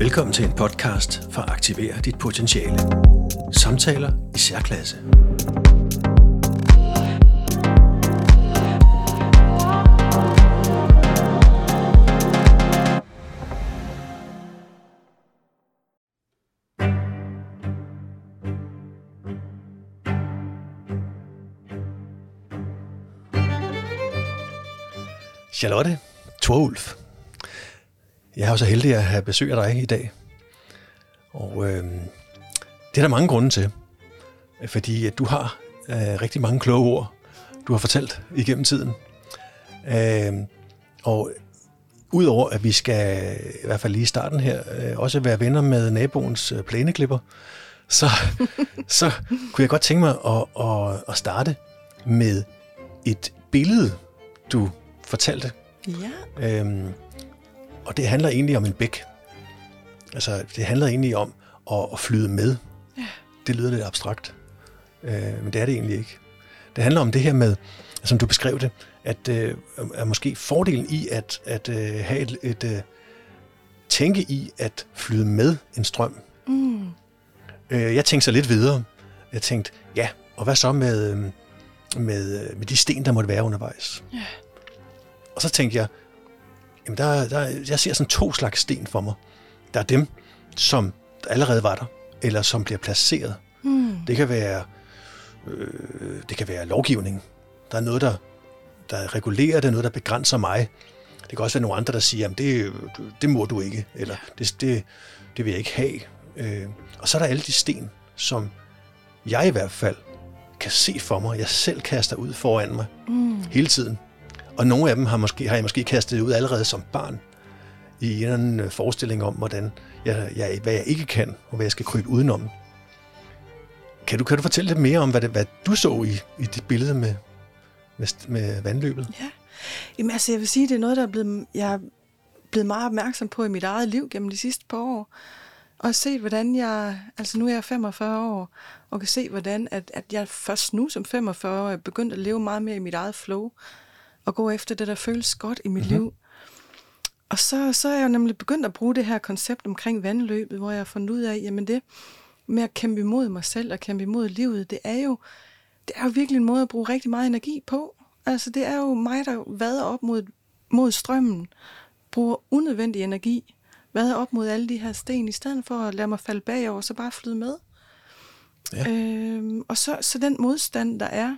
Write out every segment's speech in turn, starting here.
Velkommen til en podcast for at aktivere dit potentiale. Samtaler i særklasse. Charlotte Torulf. Jeg er jo så heldig at have besøg af dig i dag. Og øh, det er der mange grunde til. Fordi at du har øh, rigtig mange kloge ord, du har fortalt igennem tiden. Øh, og udover at vi skal, i hvert fald lige i starten her, øh, også være venner med naboens øh, plæneklipper, så, så kunne jeg godt tænke mig at, at, at starte med et billede, du fortalte. Ja. Øhm, og det handler egentlig om en bæk. Altså, det handler egentlig om at, at flyde med. Ja. Det lyder lidt abstrakt, øh, men det er det egentlig ikke. Det handler om det her med, som du beskrev det, at øh, er måske fordelen i at, at øh, have et, et øh, tænke i at flyde med en strøm. Mm. Øh, jeg tænkte så lidt videre. Jeg tænkte, ja, og hvad så med, øh, med, med de sten, der måtte være undervejs? Ja. Og så tænkte jeg, jamen der, der, jeg ser sådan to slags sten for mig. Der er dem, som allerede var der, eller som bliver placeret. Mm. Det kan være, øh, det kan være lovgivning. Der er noget, der, der regulerer det, noget, der begrænser mig. Det kan også være nogle andre, der siger, at det, det må du ikke, eller det, det, det vil jeg ikke have. Øh, og så er der alle de sten, som jeg i hvert fald kan se for mig, jeg selv kaster ud foran mig Mm. hele tiden. Og nogle af dem har, måske, har jeg måske kastet ud allerede som barn i en eller anden øh, forestilling om, hvordan jeg, jeg, hvad jeg ikke kan, og hvad jeg skal krybe udenom. Kan du, kan du fortælle lidt mere om, hvad, det, hvad du så i, i dit billede med, med, med vandløbet? Ja. Jamen altså, jeg vil sige, det er noget, der er blevet, jeg er blevet meget opmærksom på i mit eget liv gennem de sidste par år. Og set, hvordan jeg, altså nu er jeg 45 år, og kan se, hvordan at, at jeg først nu som 45 år er begyndt at leve meget mere i mit eget flow, og gå efter det, der føles godt i mit mm-hmm. liv. Og så, så er jeg jo nemlig begyndt at bruge det her koncept omkring vandløbet, hvor jeg har fundet ud af, jamen det med at kæmpe imod mig selv og kæmpe imod livet, det er jo, det er jo virkelig en måde at bruge rigtig meget energi på. Altså det er jo mig, der vader op mod, mod strømmen, bruger unødvendig energi, vader op mod alle de her sten, i stedet for at lade mig falde bagover, så bare flyde med. Ja. Øhm, og så, så den modstand, der er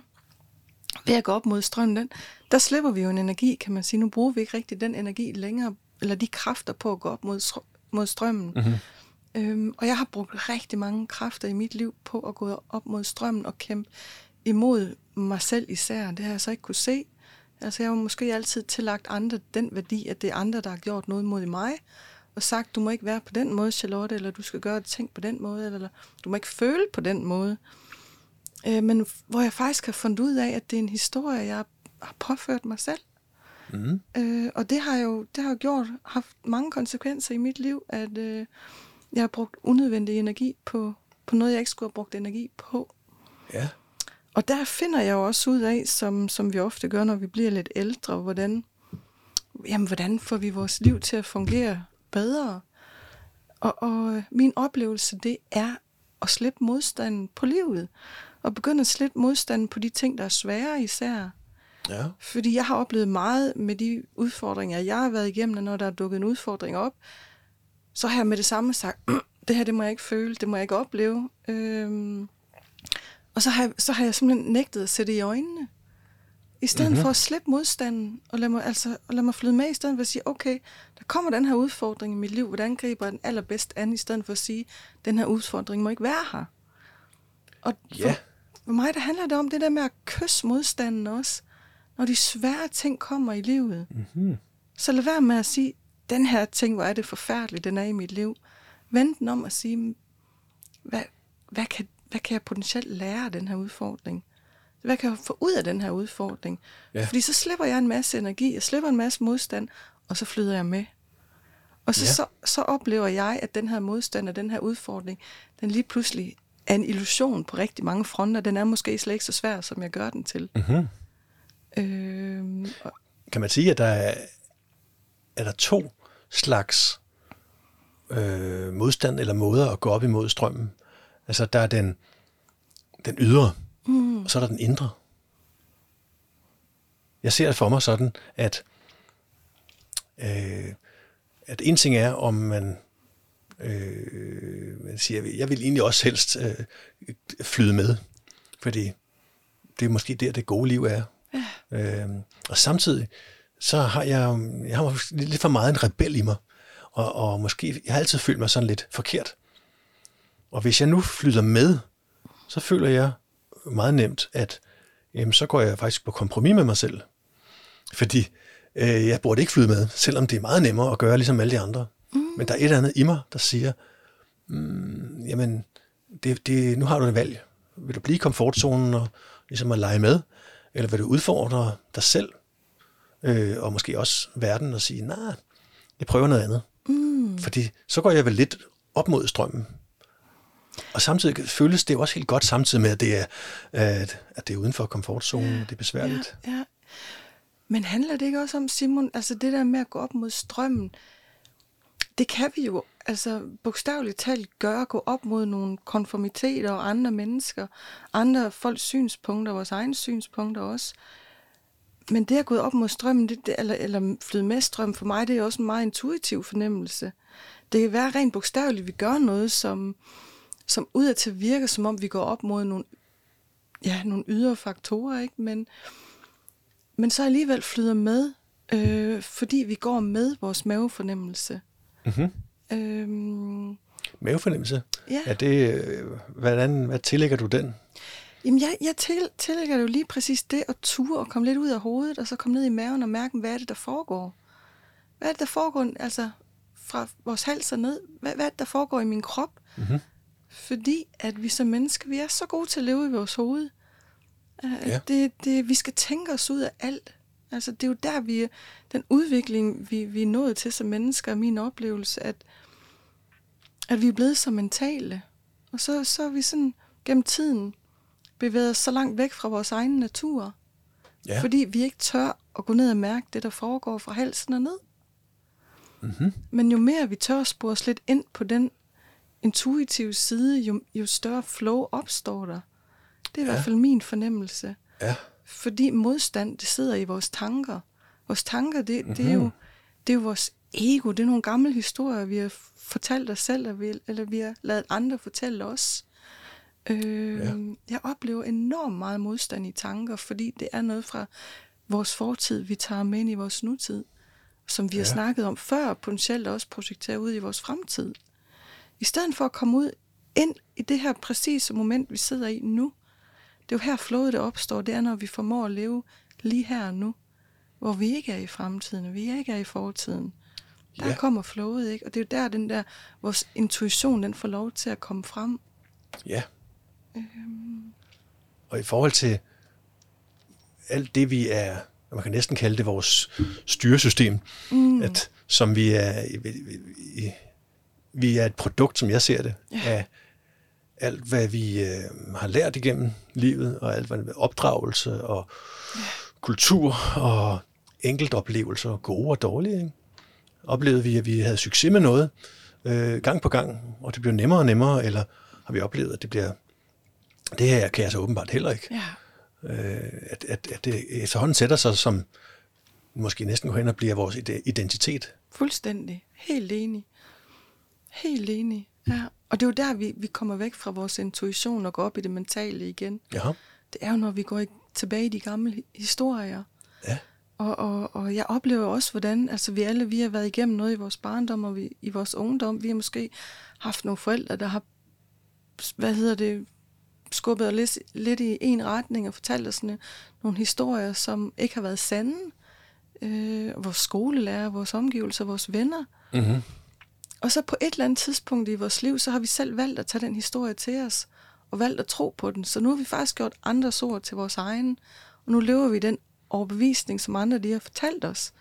ved at gå op mod strømmen, den, der slipper vi jo en energi, kan man sige. Nu bruger vi ikke rigtig den energi længere, eller de kræfter på at gå op mod, mod strømmen. Mm-hmm. Øhm, og jeg har brugt rigtig mange kræfter i mit liv på at gå op mod strømmen og kæmpe imod mig selv især. Det har jeg så ikke kunne se. Altså jeg har måske altid tillagt andre den værdi, at det er andre, der har gjort noget mod mig, og sagt, du må ikke være på den måde, Charlotte, eller du skal gøre ting på den måde, eller du må ikke føle på den måde. Øh, men hvor jeg faktisk har fundet ud af, at det er en historie, jeg har påført mig selv. Mm. Øh, og det har jo det har jo gjort, haft mange konsekvenser i mit liv, at øh, jeg har brugt unødvendig energi på, på noget, jeg ikke skulle have brugt energi på. Ja. Og der finder jeg jo også ud af, som, som vi ofte gør, når vi bliver lidt ældre, hvordan, jamen, hvordan får vi vores liv til at fungere bedre. Og, og min oplevelse, det er at slippe modstanden på livet. Og begynde at slippe modstanden på de ting, der er svære især. Ja. Fordi jeg har oplevet meget med de udfordringer, jeg har været igennem, og når der er dukket en udfordring op, så har jeg med det samme sagt, det her, det må jeg ikke føle, det må jeg ikke opleve. Øhm, og så har, jeg, så har jeg simpelthen nægtet at sætte i øjnene. I stedet Mhm. mm-hmm. for at slippe modstanden, og lade, mig, altså, og lade mig flyde med, i stedet for at sige, okay, der kommer den her udfordring i mit liv, hvordan griber jeg den allerbedst an, i stedet for at sige, den her udfordring må ikke være her. Og Ja. for, for mig, der handler det om det der med at kysse modstanden også, når de svære ting kommer i livet. Mm-hmm. Så lad være med at sige, den her ting, hvor er det forfærdeligt, den er i mit liv. Vend den om og sige, hvad, hvad, kan, hvad kan jeg potentielt lære af den her udfordring? Hvad kan jeg få ud af den her udfordring? Ja. Fordi så slipper jeg en masse energi, jeg slipper en masse modstand, og så flyder jeg med. Og så, ja. så, så oplever jeg, at den her modstand og den her udfordring, den lige pludselig er en illusion på rigtig mange fronter. Den er måske slet ikke så svær, som jeg gør den til. Mm-hmm. Øhm, og, Kan man sige, at der er, er der to slags øh, modstand eller måder at gå op imod strømmen. Altså, der er den, den ydre, mm. og så er der den indre. Jeg ser det for mig sådan, at, øh, at en ting er, om man, øh, man siger, jeg vil egentlig også helst øh, flyde med, fordi det er måske der, det gode liv er. Ja. Øh, og samtidig, så har jeg, jeg har lidt for meget en rebel i mig, og, og måske, jeg har altid følt mig sådan lidt forkert. Og hvis jeg nu flyder med, så føler jeg meget nemt, at jamen, så går jeg faktisk på kompromis med mig selv. Fordi øh, jeg burde ikke flyde med, selvom det er meget nemmere at gøre ligesom alle de andre. Men der er et eller andet i mig, der siger, mm, jamen, det, det, nu har du et valg. Vil du blive i komfortzonen og ligesom at lege med, eller vil du udfordre dig selv, øh, og måske også verden, og sige, nej, nah, jeg prøver noget andet. Mm. Fordi så går jeg vel lidt op mod strømmen. Og samtidig føles det jo også helt godt, samtidig med, at det er, at, at det er uden for komfortzonen, ja, det er besværligt. Ja, ja. Men handler det ikke også om, Simon, altså det der med at gå op mod strømmen, det kan vi jo altså bogstaveligt talt gøre, gå op mod nogle konformiteter og andre mennesker, andre folks synspunkter, vores egne synspunkter også. Men det at gå op mod strømmen, det, det, eller, eller flyde med strøm, for mig det er også en meget intuitiv fornemmelse. Det kan være rent bogstaveligt, at vi gør noget, som, som udadtil virker, som om vi går op mod nogle, ja, nogle ydre faktorer, ikke? Men, men så alligevel flyder med, øh, fordi vi går med vores mavefornemmelse. Mm-hmm. Øhm, Mavefornemmelse? Ja. Er det, hvordan, hvad tillægger du den? Jamen, jeg, jeg til, tillægger jo lige præcis det at ture og komme lidt ud af hovedet, og så komme ned i maven og mærke, hvad er det, der foregår? Hvad er det, der foregår, altså fra vores hals og ned? Hvad, hvad er det, der foregår i min krop? Mm-hmm. Fordi at vi som mennesker, vi er så gode til at leve i vores hoved. Ja. Det, det, vi skal tænke os ud af alt. Altså, det er jo der, vi den udvikling, vi, vi er nået til som mennesker, er min oplevelse, at, at vi er blevet så mentale. Og så, så er vi sådan gennem tiden bevæget os så langt væk fra vores egen natur. Ja. Fordi vi ikke tør at gå ned og mærke det, der foregår fra halsen og ned. Mm-hmm. Men jo mere vi tør at spore os lidt ind på den intuitive side, jo, jo større flow opstår der. Det er ja. i hvert fald min fornemmelse. Ja. Fordi modstand, det sidder i vores tanker. Vores tanker, det, mm-hmm. det, er, jo, mhm. det er jo vores ego. Det er nogle gamle historier, vi har fortalt os selv, eller vi, eller vi har lavet andre fortælle os. Øh, ja. Jeg oplever enormt meget modstand i tanker, fordi det er noget fra vores fortid, vi tager med ind i vores nutid, som vi ja. har snakket om før, potentielt også projektere ud i vores fremtid. I stedet for at komme ud ind i det her præcise moment, vi sidder i nu, det er jo her flowet, der opstår, det er, når vi formår at leve lige her og nu, hvor vi ikke er i fremtiden, og vi ikke er i fortiden. Der ja. kommer flowet, ikke? Og det er jo der, den der, vores intuition, den får lov til at komme frem. Ja. Øhm. Og i forhold til alt det, vi er, man kan næsten kalde det vores styresystem, mm. at, som vi er, vi, vi er et produkt, som jeg ser det, ja. af alt, hvad vi øh, har lært igennem livet, og alt, hvad opdragelse og ja. kultur og enkeltoplevelser, gode og dårlige. Ikke? Oplevede vi, at vi havde succes med noget øh, gang på gang, og det blev nemmere og nemmere, eller har vi oplevet, at det bliver... Det her kan jeg så åbenbart heller ikke. Ja. Øh, at, at, at det efterhånden sætter sig som måske næsten går hen og bliver vores identitet. Fuldstændig. Helt enig. Helt enig. Ja. Og det er jo der, vi, vi kommer væk fra vores intuition og går op i det mentale igen. Ja. Det er jo, når vi går i, tilbage i de gamle historier. Ja. Og, og, og jeg oplever også, hvordan altså vi alle vi har været igennem noget i vores barndom og vi, i vores ungdom. Vi har måske haft nogle forældre, der har hvad hedder det, skubbet lidt, lidt i en retning og fortalt os sådan, nogle historier, som ikke har været sande. Øh, vores skolelærer, vores omgivelser, vores venner. Mm-hmm. Og så på et eller andet tidspunkt i vores liv, så har vi selv valgt at tage den historie til os, og valgt at tro på den. Så nu har vi faktisk gjort andres ord til vores egen, og nu lever vi den overbevisning, som andre de har fortalt os,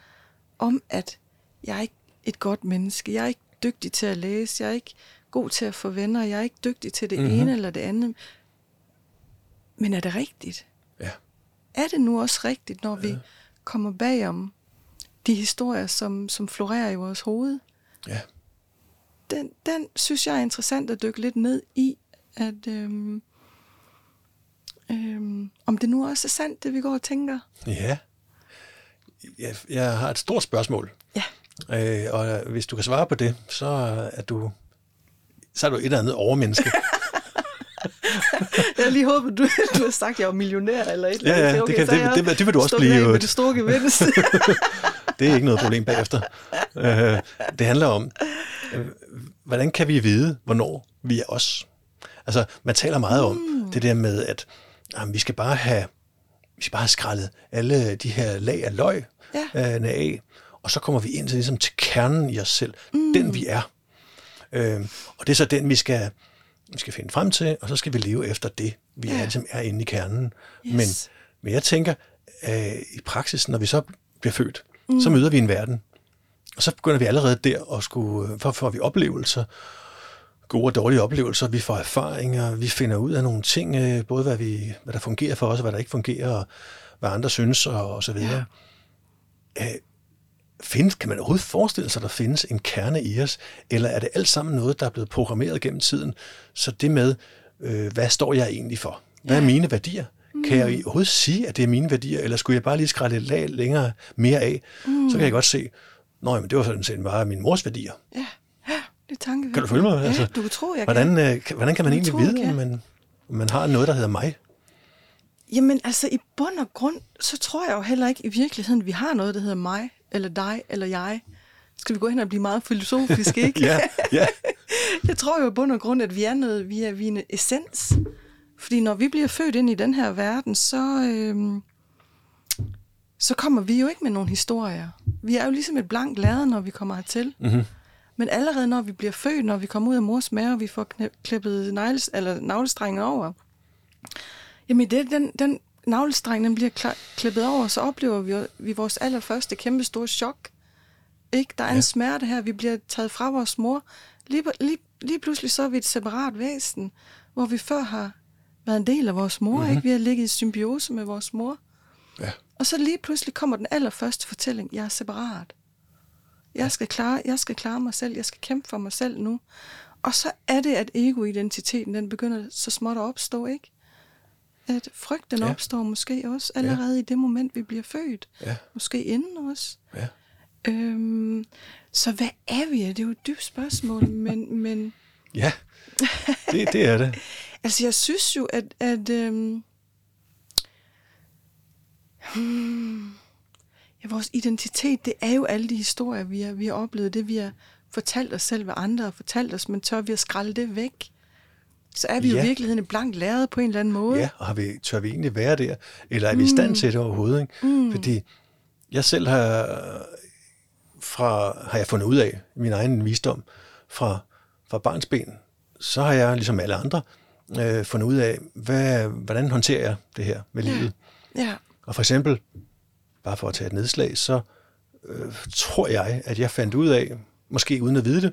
om at jeg er ikke et godt menneske, jeg er ikke dygtig til at læse, jeg er ikke god til at få venner, jeg er ikke dygtig til det mm-hmm. ene eller det andet. Men er det rigtigt? Ja. Er det nu også rigtigt, når ja. vi kommer bagom de historier, som, som florerer i vores hoved? Ja. Den, den synes jeg er interessant at dykke lidt ned i, at øhm, øhm, om det nu også er sandt, det vi går og tænker. Ja. Jeg, jeg har et stort spørgsmål. Ja. Øh, og hvis du kan svare på det, så er du, så er du et eller andet overmenneske. Jeg lige håbet, du, du har sagt, at jeg var millionær eller et eller Ja, andet. ja, det kan- så er det- det- det vil du også blive. Med det store gevinst. Det er ikke noget problem bagefter. Øh, det handler om, øh, hvordan kan vi vide, hvornår vi er os? Altså, man taler meget om Mm. det der med, at jamen, vi skal bare have vi skal bare have skrællet alle de her lag af løg Ja. øh, af, og så kommer vi ind til, ligesom, til kernen i os selv. Mm. Den vi er. Øh, og det er så den, vi skal, vi skal finde frem til, og så skal vi leve efter det, vi Ja. er, ligesom er inde i kernen. Yes. Men, men jeg tænker, øh, i praksis, når vi så bliver født, mm. så møder vi en verden. Og så begynder vi allerede der at skulle, for får vi oplevelser, gode og dårlige oplevelser, vi får erfaringer, vi finder ud af nogle ting, øh, både hvad, vi, hvad der fungerer for os, og hvad der ikke fungerer, og hvad andre synes, og, og så videre. Ja. Øh, findes, kan man overhovedet forestille sig, at der findes en kerne i os, eller er det alt sammen noget, der er blevet programmeret gennem tiden? Så det med, øh, hvad står jeg egentlig for? Hvad er mine værdier? Mm. Kan jeg overhovedet sige, at det er mine værdier, eller skulle jeg bare lige skrælle et lag længere mere af? Mm. Så kan jeg godt se, Nå, jamen, det var sådan set bare min mors værdier. ja, ja, det er tankevækkende. Kan du følge mig? Altså, Ja, du kan tro, jeg hvordan, kan. øh, hvordan kan man Jeg egentlig tror, vide, om man, om man har noget, der hedder mig? Jamen altså, i bund og grund, så tror jeg jo heller ikke i virkeligheden, vi har noget, der hedder mig, eller dig, eller jeg. Skal vi gå hen og blive meget filosofiske, ikke? Ja, ja. Jeg tror jo i bund og grund, at vi er noget, vi er, vi er en essens. Fordi når vi bliver født ind i den her verden, så, øhm, så kommer vi jo ikke med nogen historier. Vi er jo ligesom et blankt lade, når vi kommer hertil. Mm-hmm. Men allerede når vi bliver født, når vi kommer ud af mors mave, og vi får klippet negles, eller navlestrengen over, jamen det, den, den navlestreng, den bliver kla- klippet over, så oplever vi, vi vores allerførste kæmpe store chok. Ikke? Der er. Ja. en smerte her, vi bliver taget fra vores mor. Lige, lige, lige pludselig så er vi et separat væsen, hvor vi før har været en del af vores mor, mm-hmm. ikke? Vi har ligget i symbiose med vores mor. Ja. Og så lige pludselig kommer den allerførste fortælling, jeg er separat. Jeg skal, klare, jeg skal klare mig selv, jeg skal kæmpe for mig selv nu. Og så er det, at ego-identiteten, den begynder så småt at opstå, ikke? At frygten ja. Opstår måske også allerede ja. i det moment, vi bliver født. Ja. Måske inden også. Ja. Øhm, så hvad er vi? Det er jo et dybt spørgsmål, men, men Ja, det, det er det. altså jeg synes jo, at, at øhm, hmm, ja, vores identitet, det er jo alle de historier, vi har, vi har oplevet, det vi har fortalt os selv, hvad andre har fortalt os, men tør vi at skralde det væk? Så er vi ja. jo Ja. i virkeligheden blankt læret på en eller anden måde. Ja, og har vi, tør vi egentlig være der? Eller er vi i stand til det overhovedet? Ikke? Mm. Fordi jeg selv har, fra, har jeg fundet ud af min egen visdom fra, fra barns ben, så har jeg, ligesom alle andre, øh, fundet ud af, hvad, hvordan håndterer jeg det her med Ja. livet. ja. Og for eksempel, bare for at tage et nedslag, så øh, tror jeg, at jeg fandt ud af, måske uden at vide det,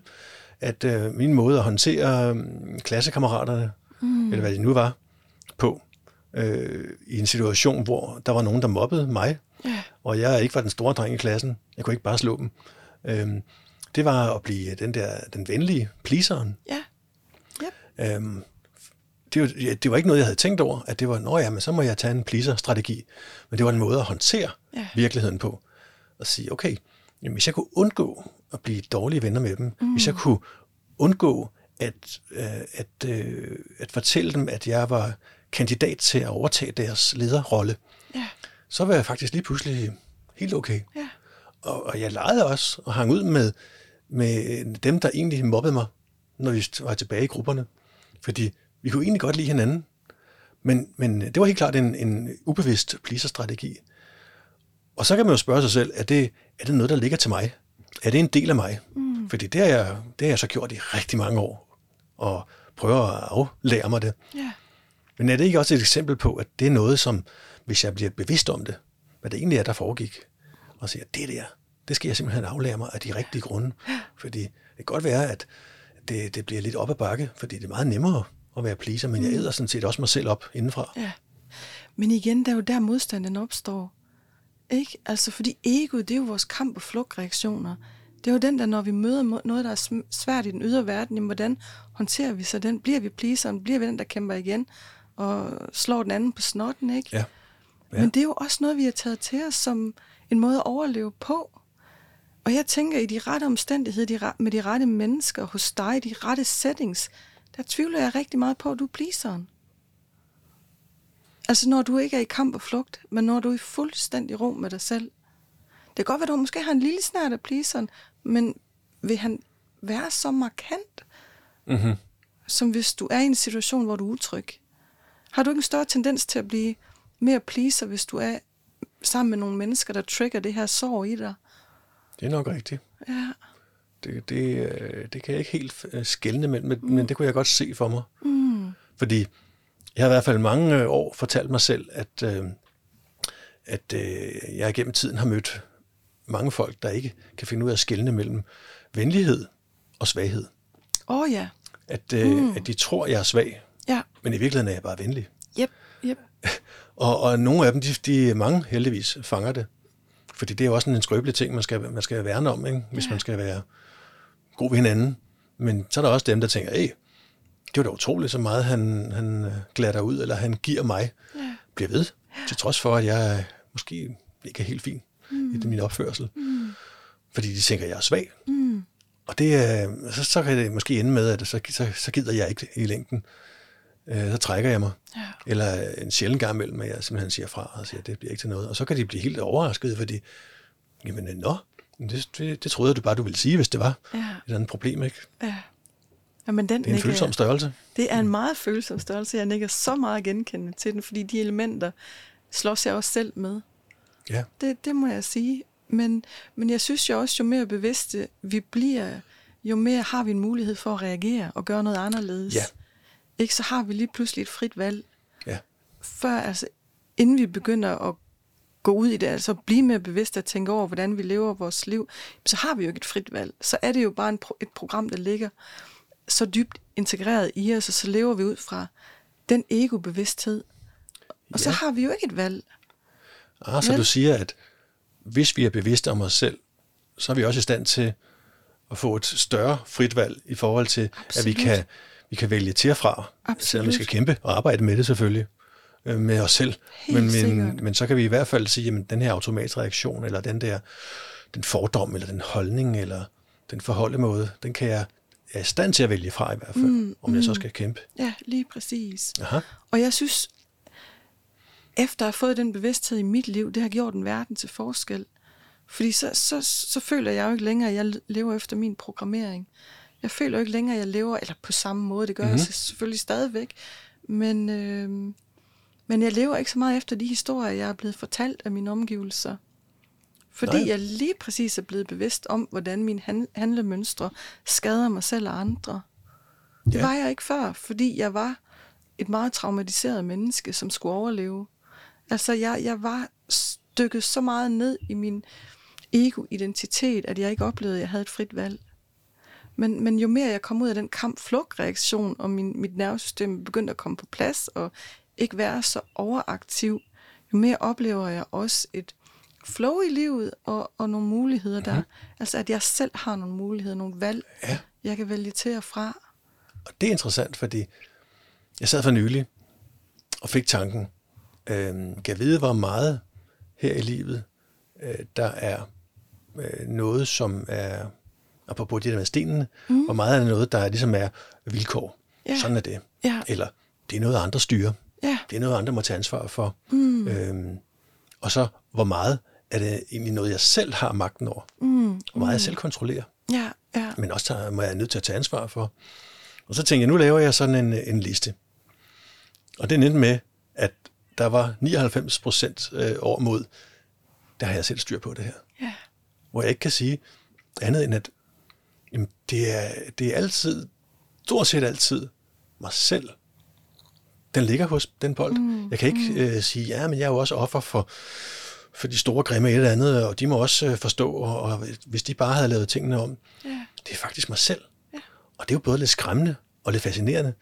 at øh, min måde at håndtere øh, klassekammeraterne, mm. eller hvad det nu var, på, øh, i en situation, hvor der var nogen, der mobbede mig, Ja. og jeg ikke var den store dreng i klassen. Jeg kunne ikke bare slå dem. Øh, det var at blive den der, den venlige pleaseren. Ja. Yep. Øhm, det, var, ja, det var ikke noget, jeg havde tænkt over, at det var, nå ja, men så må jeg tage en pleaser-strategi. Men det var en måde at håndtere Ja. virkeligheden på. Og sige, okay, jamen, hvis jeg kunne undgå at blive dårlige venner med dem, mm. hvis jeg kunne undgå at, øh, at, øh, at fortælle dem, at jeg var kandidat til at overtage deres lederrolle, Ja. så var jeg faktisk lige pludselig helt okay. Ja. Og, og jeg legede også og hang ud med, med dem, der egentlig mobbede mig, når vi var tilbage i grupperne. Fordi vi kunne egentlig godt lide hinanden. Men, men det var helt klart en, en ubevidst pleaser-strategi. Og så kan man jo spørge sig selv, er det, er det noget, der ligger til mig? Er det en del af mig? Mm. Fordi det har, jeg, det har jeg så gjort i rigtig mange år. Og prøver at aflære mig det. Ja. Men er det ikke også et eksempel på, at det er noget, som, hvis jeg bliver bevidst om det, hvad det egentlig er, der foregik, og siger, det der, det skal jeg simpelthen aflære mig af de rigtige grunde. Fordi det kan godt være, at det, det bliver lidt op ad bakke, fordi det er meget nemmere at være pleaser, men jeg æder sådan set også mig selv op indenfra. Ja. Men igen, der er jo der modstanden opstår. Ikke? Altså, fordi egoet, det er jo vores kamp- og flugtreaktioner. Det Det er jo den der, når vi møder noget, der er svært i den ydre verden, jamen, hvordan håndterer vi så den? Bliver vi pleaseren? Bliver vi den, der kæmper igen og slår den anden på snotten, ikke? Ja. Ja. Men det er jo også noget, vi har taget til os som en måde at overleve på. Og jeg tænker, i de rette omstændigheder, de, med de rette mennesker hos dig, de rette settings, der tvivler jeg rigtig meget på, at du er pleaseren. Altså når du ikke er i kamp og flugt, men når du er i fuldstændig ro med dig selv. Det kan godt være, at du måske har en lille snært af pleaseren, men vil han være så markant, Mm-hmm. som hvis du er i en situation, hvor du er utryg? Har du ikke en større tendens til at blive mere pleaser, hvis du er sammen med nogle mennesker, der trigger det her sorg i dig? Det er nok rigtigt. Ja. Det, det, øh, det kan jeg ikke helt øh, skælne med, men, mm. men det kunne jeg godt se for mig. Mm. Fordi jeg har i hvert fald mange øh, år fortalt mig selv, at, øh, at øh, jeg gennem tiden har mødt mange folk, der ikke kan finde ud af at skelne mellem venlighed og svaghed. Åh oh, ja. At, øh, mm. at de tror, jeg er svag, Ja. men i virkeligheden er jeg bare venlig. Yep. Yep. Og, og nogle af dem, de, de mange heldigvis fanger det. Fordi det er jo også en skrøbelig ting, man skal, man skal værne om, ikke? hvis Ja. man skal være god ved hinanden. Men så er der også dem, der tænker, hey, det var da utroligt så meget, han, han øh, glatter ud, eller han giver mig. Ja. Bliver ved, til trods for, at jeg måske ikke er helt fin mm. i min opførsel. Mm. Fordi de tænker, at jeg er svag. Mm. Og det, er- så, så kan det måske ende med, at så, så, så gider jeg ikke i længden. Øh, så trækker jeg mig. Ja. Eller en sjældent gang imellem, at jeg simpelthen siger fra og siger, at det bliver ikke til noget. Og så kan de blive helt overrasket, fordi, jamen, nå, det, det, det troede jeg du bare, du ville sige, hvis det var Ja. et eller andet problem, ikke? Ja. Jamen, den Det er en nikker følsom størrelse. Det er en meget følsom størrelse. Jeg nikker så meget genkendende til den, fordi de elementer slås jeg også selv med. Ja, Det, det må jeg sige. Men, men jeg synes jo også, jo mere bevidste vi bliver, jo mere har vi en mulighed for at reagere og gøre noget anderledes. Ja. Ikke, så har vi lige pludselig et frit valg. ja, Før, altså, inden vi begynder at gå ud i det, altså blive mere bevidste at tænke over, hvordan vi lever vores liv, så har vi jo ikke et frit valg. Så er det jo bare en, pro- et program, der ligger så dybt integreret i os, og så lever vi ud fra den ego-bevidsthed. Og så Ja. har vi jo ikke et valg. Ah, så du siger, at hvis vi er bevidste om os selv, så er vi også i stand til at få et større frit valg i forhold til, Absolut. at vi kan, vi kan vælge til og fra, Absolut. selvom vi skal kæmpe og arbejde med det selvfølgelig, øh, med os selv. Helt men, men, sikkert. men så kan vi i hvert fald sige, at den her automatreaktion, eller den der den fordom, eller den holdning, eller den forholdemåde, den kan jeg, er i stand til at vælge fra i hvert fald, mm, om jeg så skal kæmpe. Ja, lige præcis. Aha. Og jeg synes, efter at have fået den bevidsthed i mit liv, det har gjort en verden til forskel. Fordi så, så, så føler jeg jo ikke længere, at jeg lever efter min programmering. Jeg føler jo ikke længere, at jeg lever, eller på samme måde, det gør mm-hmm. jeg selvfølgelig stadigvæk. Men, øh, men jeg lever ikke så meget efter de historier, jeg er blevet fortalt af mine omgivelser. Fordi Nej. jeg lige præcis er blevet bevidst om, hvordan mine han- handlemønstre skader mig selv og andre. Det Ja. ja. var jeg ikke før, fordi jeg var et meget traumatiseret menneske, som skulle overleve. Altså, jeg, jeg var stykket så meget ned i min ego-identitet, at jeg ikke oplevede, at jeg havde et frit valg. Men, men jo mere jeg kom ud af den kamp-flugt-reaktion, og min, mit nervesystem begyndte at komme på plads, og ikke være så overaktiv, jo mere oplever jeg også et flow i livet, og, og nogle muligheder der. Altså, at jeg selv har nogle muligheder, nogle valg, Ja. jeg kan vælge til og fra. Og det er interessant, fordi jeg sad for nylig og fik tanken, øh, kan jeg vide, hvor meget her i livet, øh, der er øh, noget, som er, apropos det der med stenene, mm. hvor meget er noget, der ligesom er vilkår. Ja. Sådan er det. Ja. Eller det er noget, andre styrer. Ja. Det er noget, andre må tage ansvar for. Mm. Øhm, og så, hvor meget er det egentlig noget, jeg selv har magten over. Mm. Hvor meget jeg selv kontrollerer Ja, ja. men også tager, må jeg er nødt til at tage ansvar for. Og så tænkte jeg, nu laver jeg sådan en, en liste. Og det endte med, at der var 99 procent øh, over mod, der har jeg selv styr på det her. Ja. Hvor jeg ikke kan sige andet end, at jamen, det, er, det er altid, stort set altid, mig selv. Den ligger hos den bold. Mm, jeg kan ikke øh, sige, ja, men jeg er jo også offer for, for de store grimme et eller andet, og de må også øh, forstå, og, og hvis de bare havde lavet tingene om, Ja. det er faktisk mig selv. Ja. Og det er jo både lidt skræmmende og lidt fascinerende.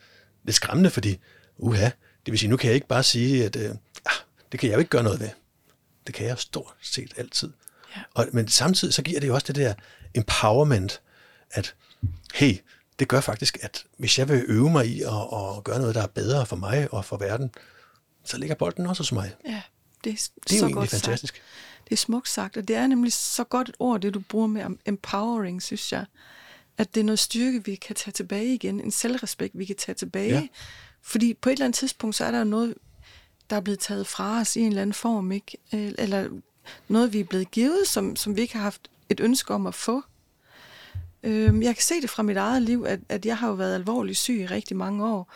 Lidt skræmmende, fordi, uha, det vil sige, nu kan jeg ikke bare sige, at øh, ah, det kan jeg jo ikke gøre noget ved. Det kan jeg stort set altid. Ja. Og, men samtidig så giver det jo også det der empowerment, at hey, det gør faktisk, at hvis jeg vil øve mig i at, at gøre noget, der er bedre for mig og for verden, så ligger bolden også hos mig. Ja, det er, Det er så jo egentlig godt fantastisk. Sagt. Det er smukt sagt, og det er nemlig så godt et ord, det du bruger med empowering, synes jeg. At det er noget styrke, vi kan tage tilbage igen. En selvrespekt, vi kan tage tilbage. Ja. Fordi på et eller andet tidspunkt, så er der noget, der er blevet taget fra os i en eller anden form, ikke? Øh, Eller noget, vi er blevet givet, som, som vi ikke har haft et ønske om at få. Øhm, Jeg kan se det fra mit eget liv, at, at jeg har jo været alvorligt syg i rigtig mange år.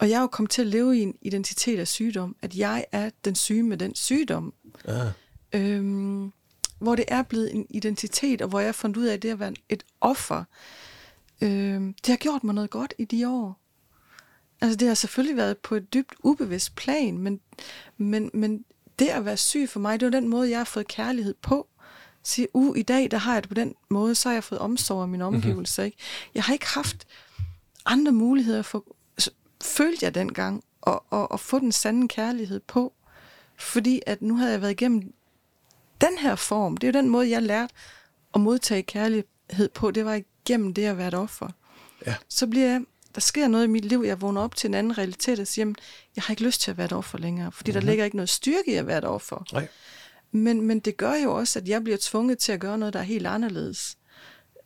Og jeg er jo kommet til at leve i en identitet af sygdom. At jeg er den syge med den sygdom. Ah, Øhm, hvor det er blevet en identitet, og hvor jeg har fundet ud af, at det at være et offer, øhm, det har gjort mig noget godt i de år. Altså det har selvfølgelig været på et dybt ubevidst plan, men, men, men det at være syg for mig, det var den måde, jeg har fået kærlighed på. Sige, uh, i dag, der har jeg det på den måde, så har jeg fået omsorg af mine omgivelser. Ikke? Jeg har ikke haft andre muligheder for, følte jeg dengang, at, at, at få den sande kærlighed på. Fordi at nu havde jeg været igennem den her form. Det er jo den måde, jeg lærte at modtage kærlighed på. Det var igennem det at være et offer. ja. Så bliver jeg, der sker noget i mit liv, jeg vågner op til en anden realitet og siger, jamen, jeg har ikke lyst til at være et offer længere, fordi mm-hmm. der ligger ikke noget styrke i at være et offer. Nej. Men, men det gør jo også, at jeg bliver tvunget til at gøre noget, der er helt anderledes.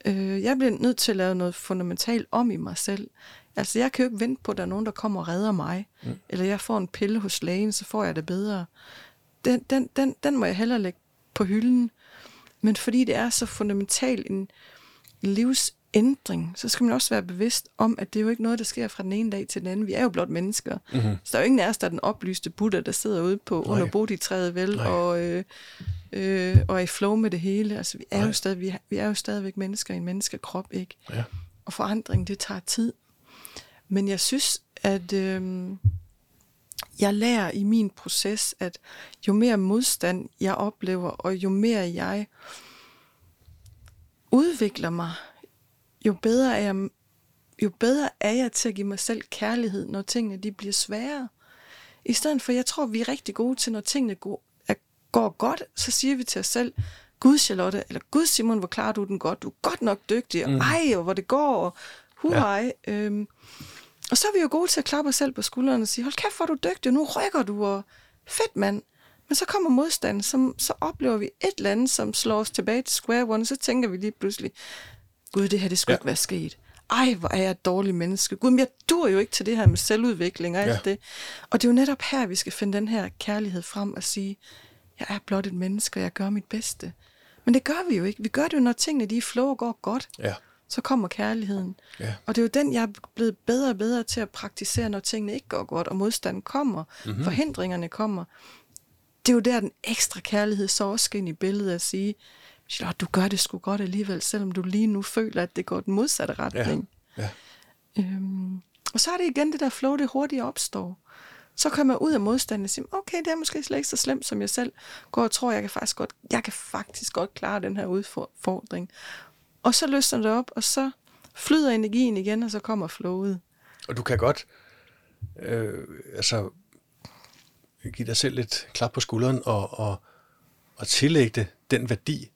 Øh, jeg bliver nødt til at lave noget fundamentalt om i mig selv. Altså, jeg kan jo ikke vente på, at der er nogen, der kommer og redder mig. Mm. Eller jeg får en pille hos lægen, så får jeg det bedre. Den, den, den, den må jeg hellere lægge på hylden. Men fordi det er så fundamentalt en livsændring, så skal man også være bevidst om, at det er jo ikke noget, der sker fra den ene dag til den anden. Vi er jo blot mennesker. Mm-hmm. Så der er jo ingen af os, der er den oplyste Buddha, der sidder ude på Nej. under bodhitræet, vel, Nej. og, øh, øh, og er i flow med det hele. Altså, vi er, Nej. jo stadig, vi, er, vi er jo stadigvæk mennesker i en menneskekrop, ikke? Ja. Og forandring, det tager tid. Men jeg synes, at øh, jeg lærer i min proces, at jo mere modstand jeg oplever, og jo mere jeg udvikler mig, jo bedre er jeg, jo bedre er jeg til at give mig selv kærlighed, når tingene de bliver svære. I stedet for, jeg tror, vi er rigtig gode til, når tingene går, er, går godt, så siger vi til os selv, Gud Charlotte, eller Gud Simon, hvor klarer du den godt? Du er godt nok dygtig, og mm. ej, og hvor det går, og hurej. Ja. Øhm, og så er vi jo gode til at klappe os selv på skuldrene og sige, hold kæft, hvor du dygtig, og nu rykker du, og fedt mand. Men så kommer modstanden, så, så oplever vi et eller andet, som slår os tilbage til square one, og så tænker vi lige pludselig, Gud, det her, det skulle Ja. ikke være sket. Ej, hvor er jeg et dårligt menneske. Gud, men jeg dur jo ikke til det her med selvudvikling og alt Ja. det. Og det er jo netop her, vi skal finde den her kærlighed frem og sige, jeg er blot et menneske, og jeg gør mit bedste. Men det gør vi jo ikke. Vi gør det jo, når tingene de flow og går godt. Ja. Så kommer kærligheden. Ja. Og det er jo den, jeg er blevet bedre og bedre til at praktisere, når tingene ikke går godt, og modstanden kommer, Mhm. mm-hmm. forhindringerne kommer. Det er jo der, den ekstra kærlighed så også skal ind i billedet at sige, Charlotte, du gør det sgu godt alligevel, selvom du lige nu føler, at det går den modsatte Ja. retning. ja. Øhm, og så er det igen det der flow, det hurtigt opstår. Så kommer jeg ud af modstanden og siger, okay, det er måske slet ikke så slemt, som jeg selv går og tror, jeg kan faktisk godt, jeg kan faktisk godt klare den her udfordring. Og så løsner det op, og så flyder energien igen, og så kommer flowet. Og du kan godt øh, altså, give dig selv et klap på skulderen og, og, og tillægge det den værdi,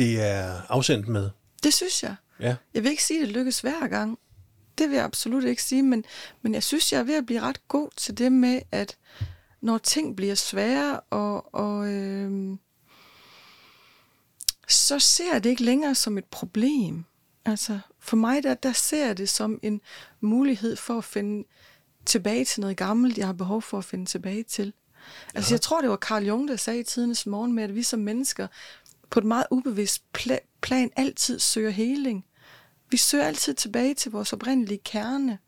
det er afsendt med. Det synes jeg. Ja. Jeg vil ikke sige, at det lykkes hver gang. Det vil jeg absolut ikke sige, men, men jeg synes, jeg er ved at blive ret god til det med, at når ting bliver svære, og, og øh, så ser jeg det ikke længere som et problem. Altså, for mig, der, der ser jeg det som en mulighed for at finde tilbage til noget gammelt, jeg har behov for at finde tilbage til. Altså, jeg tror, det var Carl Jung, der sagde i tidens morgen med, at vi som mennesker på et meget ubevidst pla- plan altid søger heling. Vi søger altid tilbage til vores oprindelige kerne.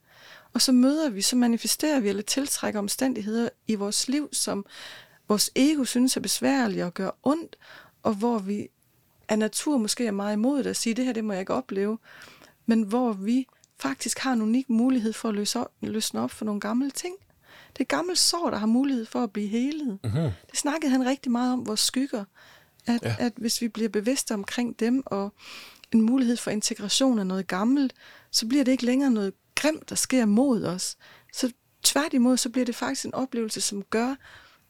Og så møder vi, så manifesterer vi eller tiltrækker omstændigheder i vores liv, som vores ego synes er besværlige og gør ondt, og hvor vi af natur måske er meget imod det at sige, det her det må jeg ikke opleve, men hvor vi faktisk har en unik mulighed for at løse op, løsne op for nogle gamle ting. Det er gammelt sår, der har mulighed for at blive helet. Mm-hmm. Det snakkede han rigtig meget om, vores skygger. At, Ja. ja. at hvis vi bliver bevidste omkring dem, og en mulighed for integration af noget gammelt, så bliver det ikke længere noget grimt, der sker mod os. Så tværtimod, så bliver det faktisk en oplevelse, som gør,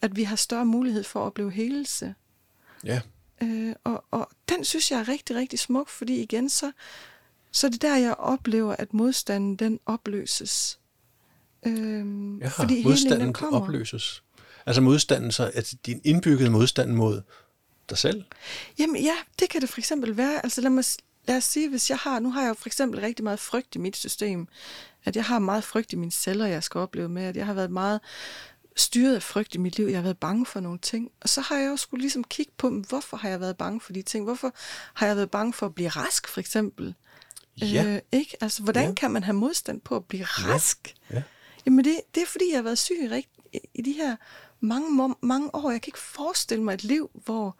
at vi har større mulighed for at opleve helelse. Ja. Øh, og, og den synes jeg er rigtig, rigtig smuk, fordi igen, så, så er det der, jeg oplever, at modstanden, den opløses. Øh, Jaha, fordi healingen, den modstanden kommer. opløses. Altså modstanden, så at din indbyggede modstand mod dig selv? Jamen ja, det kan det for eksempel være. Altså lad, mig, lad os sige, hvis jeg har, nu har jeg jo for eksempel rigtig meget frygt i mit system, at jeg har meget frygt i mine celler, jeg skal opleve med, at jeg har været meget styret af frygt i mit liv, jeg har været bange for nogle ting, og så har jeg jo skulle ligesom kigge på, hvorfor har jeg været bange for de ting, hvorfor har jeg været bange for at blive rask, for eksempel. Ja. Øh, ikke? Altså, hvordan Ja. ja. kan man have modstand på at blive rask? Ja. Jamen, det, det er fordi, jeg har været syg i, i de her mange, mange år. Jeg kan ikke forestille mig et liv, hvor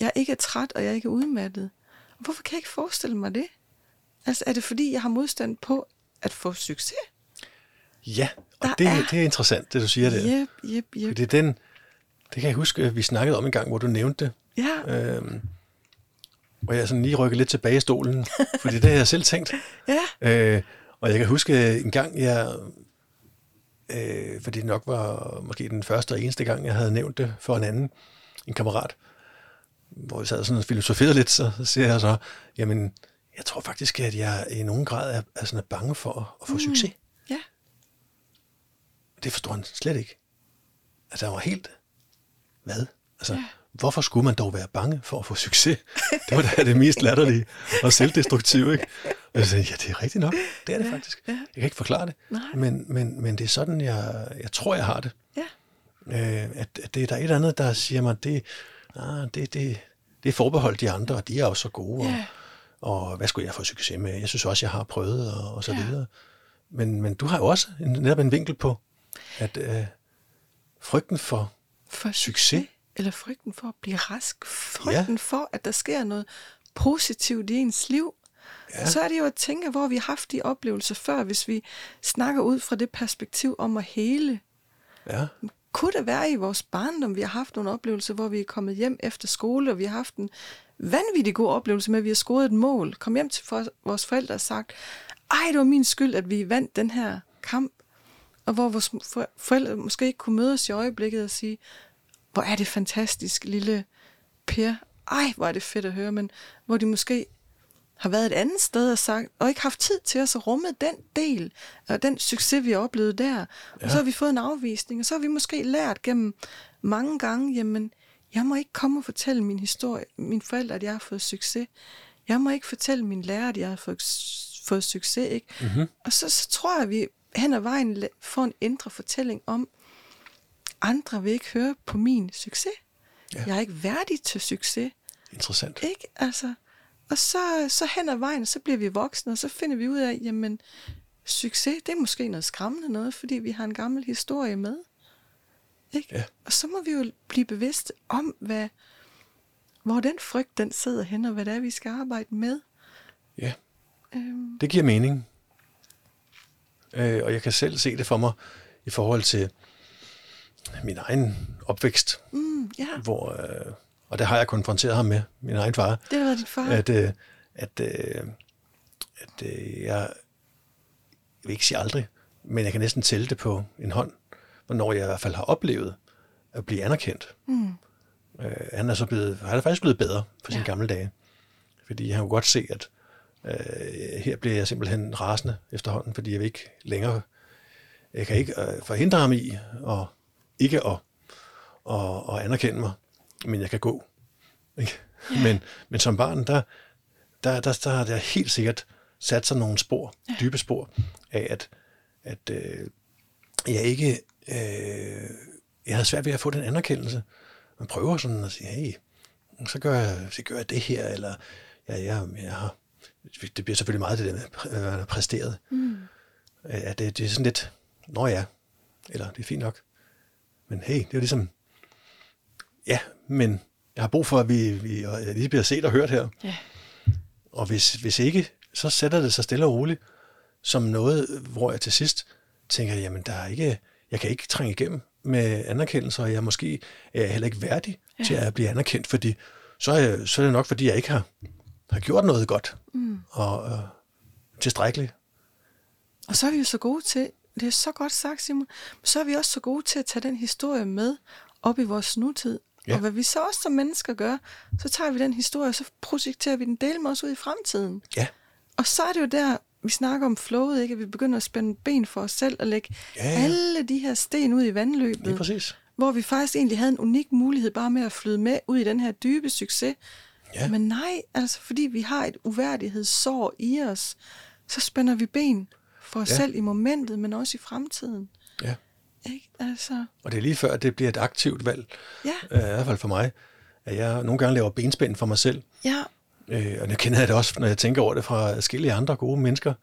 jeg ikke er træt, og jeg ikke er udmattet. Og hvorfor kan jeg ikke forestille mig det? Altså, er det fordi, jeg har modstand på at få succes? Ja, og Der det, er- det er interessant, det du siger der. Jep, jep, jep. Fordi den, det kan jeg huske, at vi snakkede om en gang, hvor du nævnte det. Ja, Øhm, og jeg sådan lige rykker lidt tilbage i stolen, fordi det har jeg selv tænkt. ja, Øh, og jeg kan huske en gang, jeg, øh, fordi det nok var måske den første og eneste gang, jeg havde nævnt det for en anden, en kammerat, hvor jeg sad sådan og filosoferede lidt, så, siger jeg så, jamen, jeg tror faktisk, at jeg i nogen grad er, er sådan bange for at, få mm. succes. ja. Det forstår han slet ikke. Altså, han var helt... Hvad? Altså, ja. Hvorfor skulle man dog være bange for at få succes? Det var da det mest latterlige og selvdestruktive, ikke? Og jeg sagde, ja, det er rigtigt nok. Det er det Ja, faktisk. ja. Jeg kan ikke forklare det. Nej. Men, men, men det er sådan, jeg, jeg tror, jeg har det. Ja, Øh, at, at det, der er et eller andet, der siger mig, det, ah, det, det, det er forbeholdt de andre, og de er også så gode. Ja. Og, og hvad skulle jeg få succes med? Jeg synes også, jeg har prøvet, og, og så Ja. videre. Men, men du har jo også en, netop en vinkel på, at øh, frygten for for Succes? Eller frygten for at blive rask. Frygten ja. for, at der sker noget positivt i ens liv. Ja. Så er det jo at tænke, hvor vi har haft de oplevelser før, hvis vi snakker ud fra det perspektiv om at hele. Ja, kunne det være i vores barndom, vi har haft nogle oplevelser, hvor vi er kommet hjem efter skole, og vi har haft en vanvittig god oplevelse med, at vi har scoret et mål. Kom hjem til for, vores forældre og sagt, ej, det var min skyld, at vi vandt den her kamp. Og hvor vores forældre måske ikke kunne mødes i øjeblikket og sige, hvor er det fantastisk, lille Per. Ej, hvor er det fedt at høre, men hvor de måske har været et andet sted og sagt, og ikke haft tid til os at rumme den del af den succes, vi har oplevet der. Og Ja. så har vi fået en afvisning, og så har vi måske lært gennem mange gange, jamen, jeg må ikke komme og fortælle min historie, mine forældre, at jeg har fået succes. Jeg må ikke fortælle min lærer, at jeg har fået, fået succes. Ikke? Mm-hmm. Og så, så tror jeg, at vi hen ad vejen får en indre fortælling om, andre vil ikke høre på min succes. Ja. Jeg er ikke værdig til succes. interessant. Ikke? Altså, og så, så hen ad vejen, så bliver vi voksne, og så finder vi ud af, jamen, succes, det er måske noget skræmmende noget, fordi vi har en gammel historie med. Ikke? Ja. Og så må vi jo blive bevidste om, hvad, hvor den frygt, den sidder hen, og hvad det er, vi skal arbejde med. Ja, Øhm, det giver mening. Øh, og jeg kan selv se det for mig i forhold til min egen opvækst, mm, ja, hvor, øh, og det har jeg konfronteret ham med, min egen far, det været din far. at, øh, at, øh, at øh, jeg, jeg vil ikke sige aldrig, men jeg kan næsten tælle det på en hånd, hvornår jeg i hvert fald har oplevet at blive anerkendt. Mm. Øh, han er så blevet, han er faktisk blevet bedre for sine Ja. gamle dage, fordi han kunne godt se, at øh, her bliver jeg simpelthen rasende efterhånden, fordi jeg vil ikke længere, jeg kan ikke øh, forhindre ham i og ikke at, at, at anerkende mig, men jeg kan gå. Ikke? Men, men som barn, der, der, der, der har der helt sikkert sat sig nogle spor, dybe spor, af at, at øh, jeg ikke, øh, jeg havde svært ved at få den anerkendelse. Man prøver sådan at sige, hey, så gør jeg, så gør jeg det her, eller ja, jeg, jeg har, det bliver selvfølgelig meget det der med, hvad man har præsteret. Mm. At det, det er sådan lidt, nå ja, eller det er fint nok. Men hey, det er jo ligesom, ja, men jeg har brug for, at vi, vi lige bliver set og hørt her. Ja. Og hvis, hvis ikke, så sætter det sig stille og roligt som noget, hvor jeg til sidst tænker, jamen der er ikke, jeg kan ikke trænge igennem med anerkendelse, og jeg måske er jeg heller ikke værdig ja. til at blive anerkendt, fordi så er, jeg, så er det nok, fordi jeg ikke har, har gjort noget godt mm. og øh, tilstrækkeligt. Og så er vi jo så gode til, det er så godt sagt, Simon, så er vi også så gode til at tage den historie med op i vores nutid. Ja. Og hvad vi så også som mennesker gør, så tager vi den historie, og så projekterer vi den del med os ud i fremtiden. Ja. Og så er det jo der, vi snakker om flowet, ikke? at vi begynder at spænde ben for os selv og lægge ja, ja. alle de her sten ud i vandløbet. Er præcis. Hvor vi faktisk egentlig havde en unik mulighed bare med at flyde med ud i den her dybe succes. Ja. Men nej, altså fordi vi har et uværdighedssår i os, så spænder vi ben for os ja. selv i momentet, men også i fremtiden. Ikke? Altså. Og det er lige før, at det bliver et aktivt valg, ja. øh, i hvert fald for mig, at jeg nogle gange laver benspænd for mig selv. Ja. Øh, og jeg kender det også, når jeg tænker over det fra forskellige andre gode mennesker,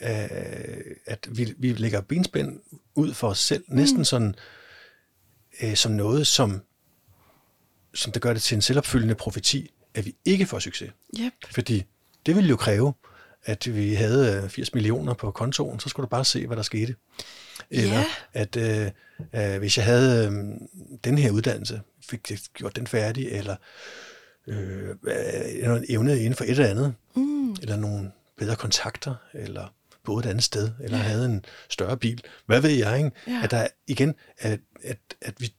øh, at vi, vi lægger benspænd ud for os selv, mm. næsten sådan øh, som noget, som, som det gør det til en selvopfyldende profeti, at vi ikke får succes. Yep. Fordi det ville jo kræve, at vi havde 80 øh, millioner på kontoen, så skulle du bare se, hvad der skete. Eller Ja. at øh, øh, hvis jeg havde øh, den her uddannelse, fik jeg gjort den færdig, eller øh, øh, evne inden for et eller andet, Mm. eller nogle bedre kontakter, eller boede et andet sted, eller havde en større bil. Hvad ved jeg, ikke? Ja. At der igen, at, at, at vi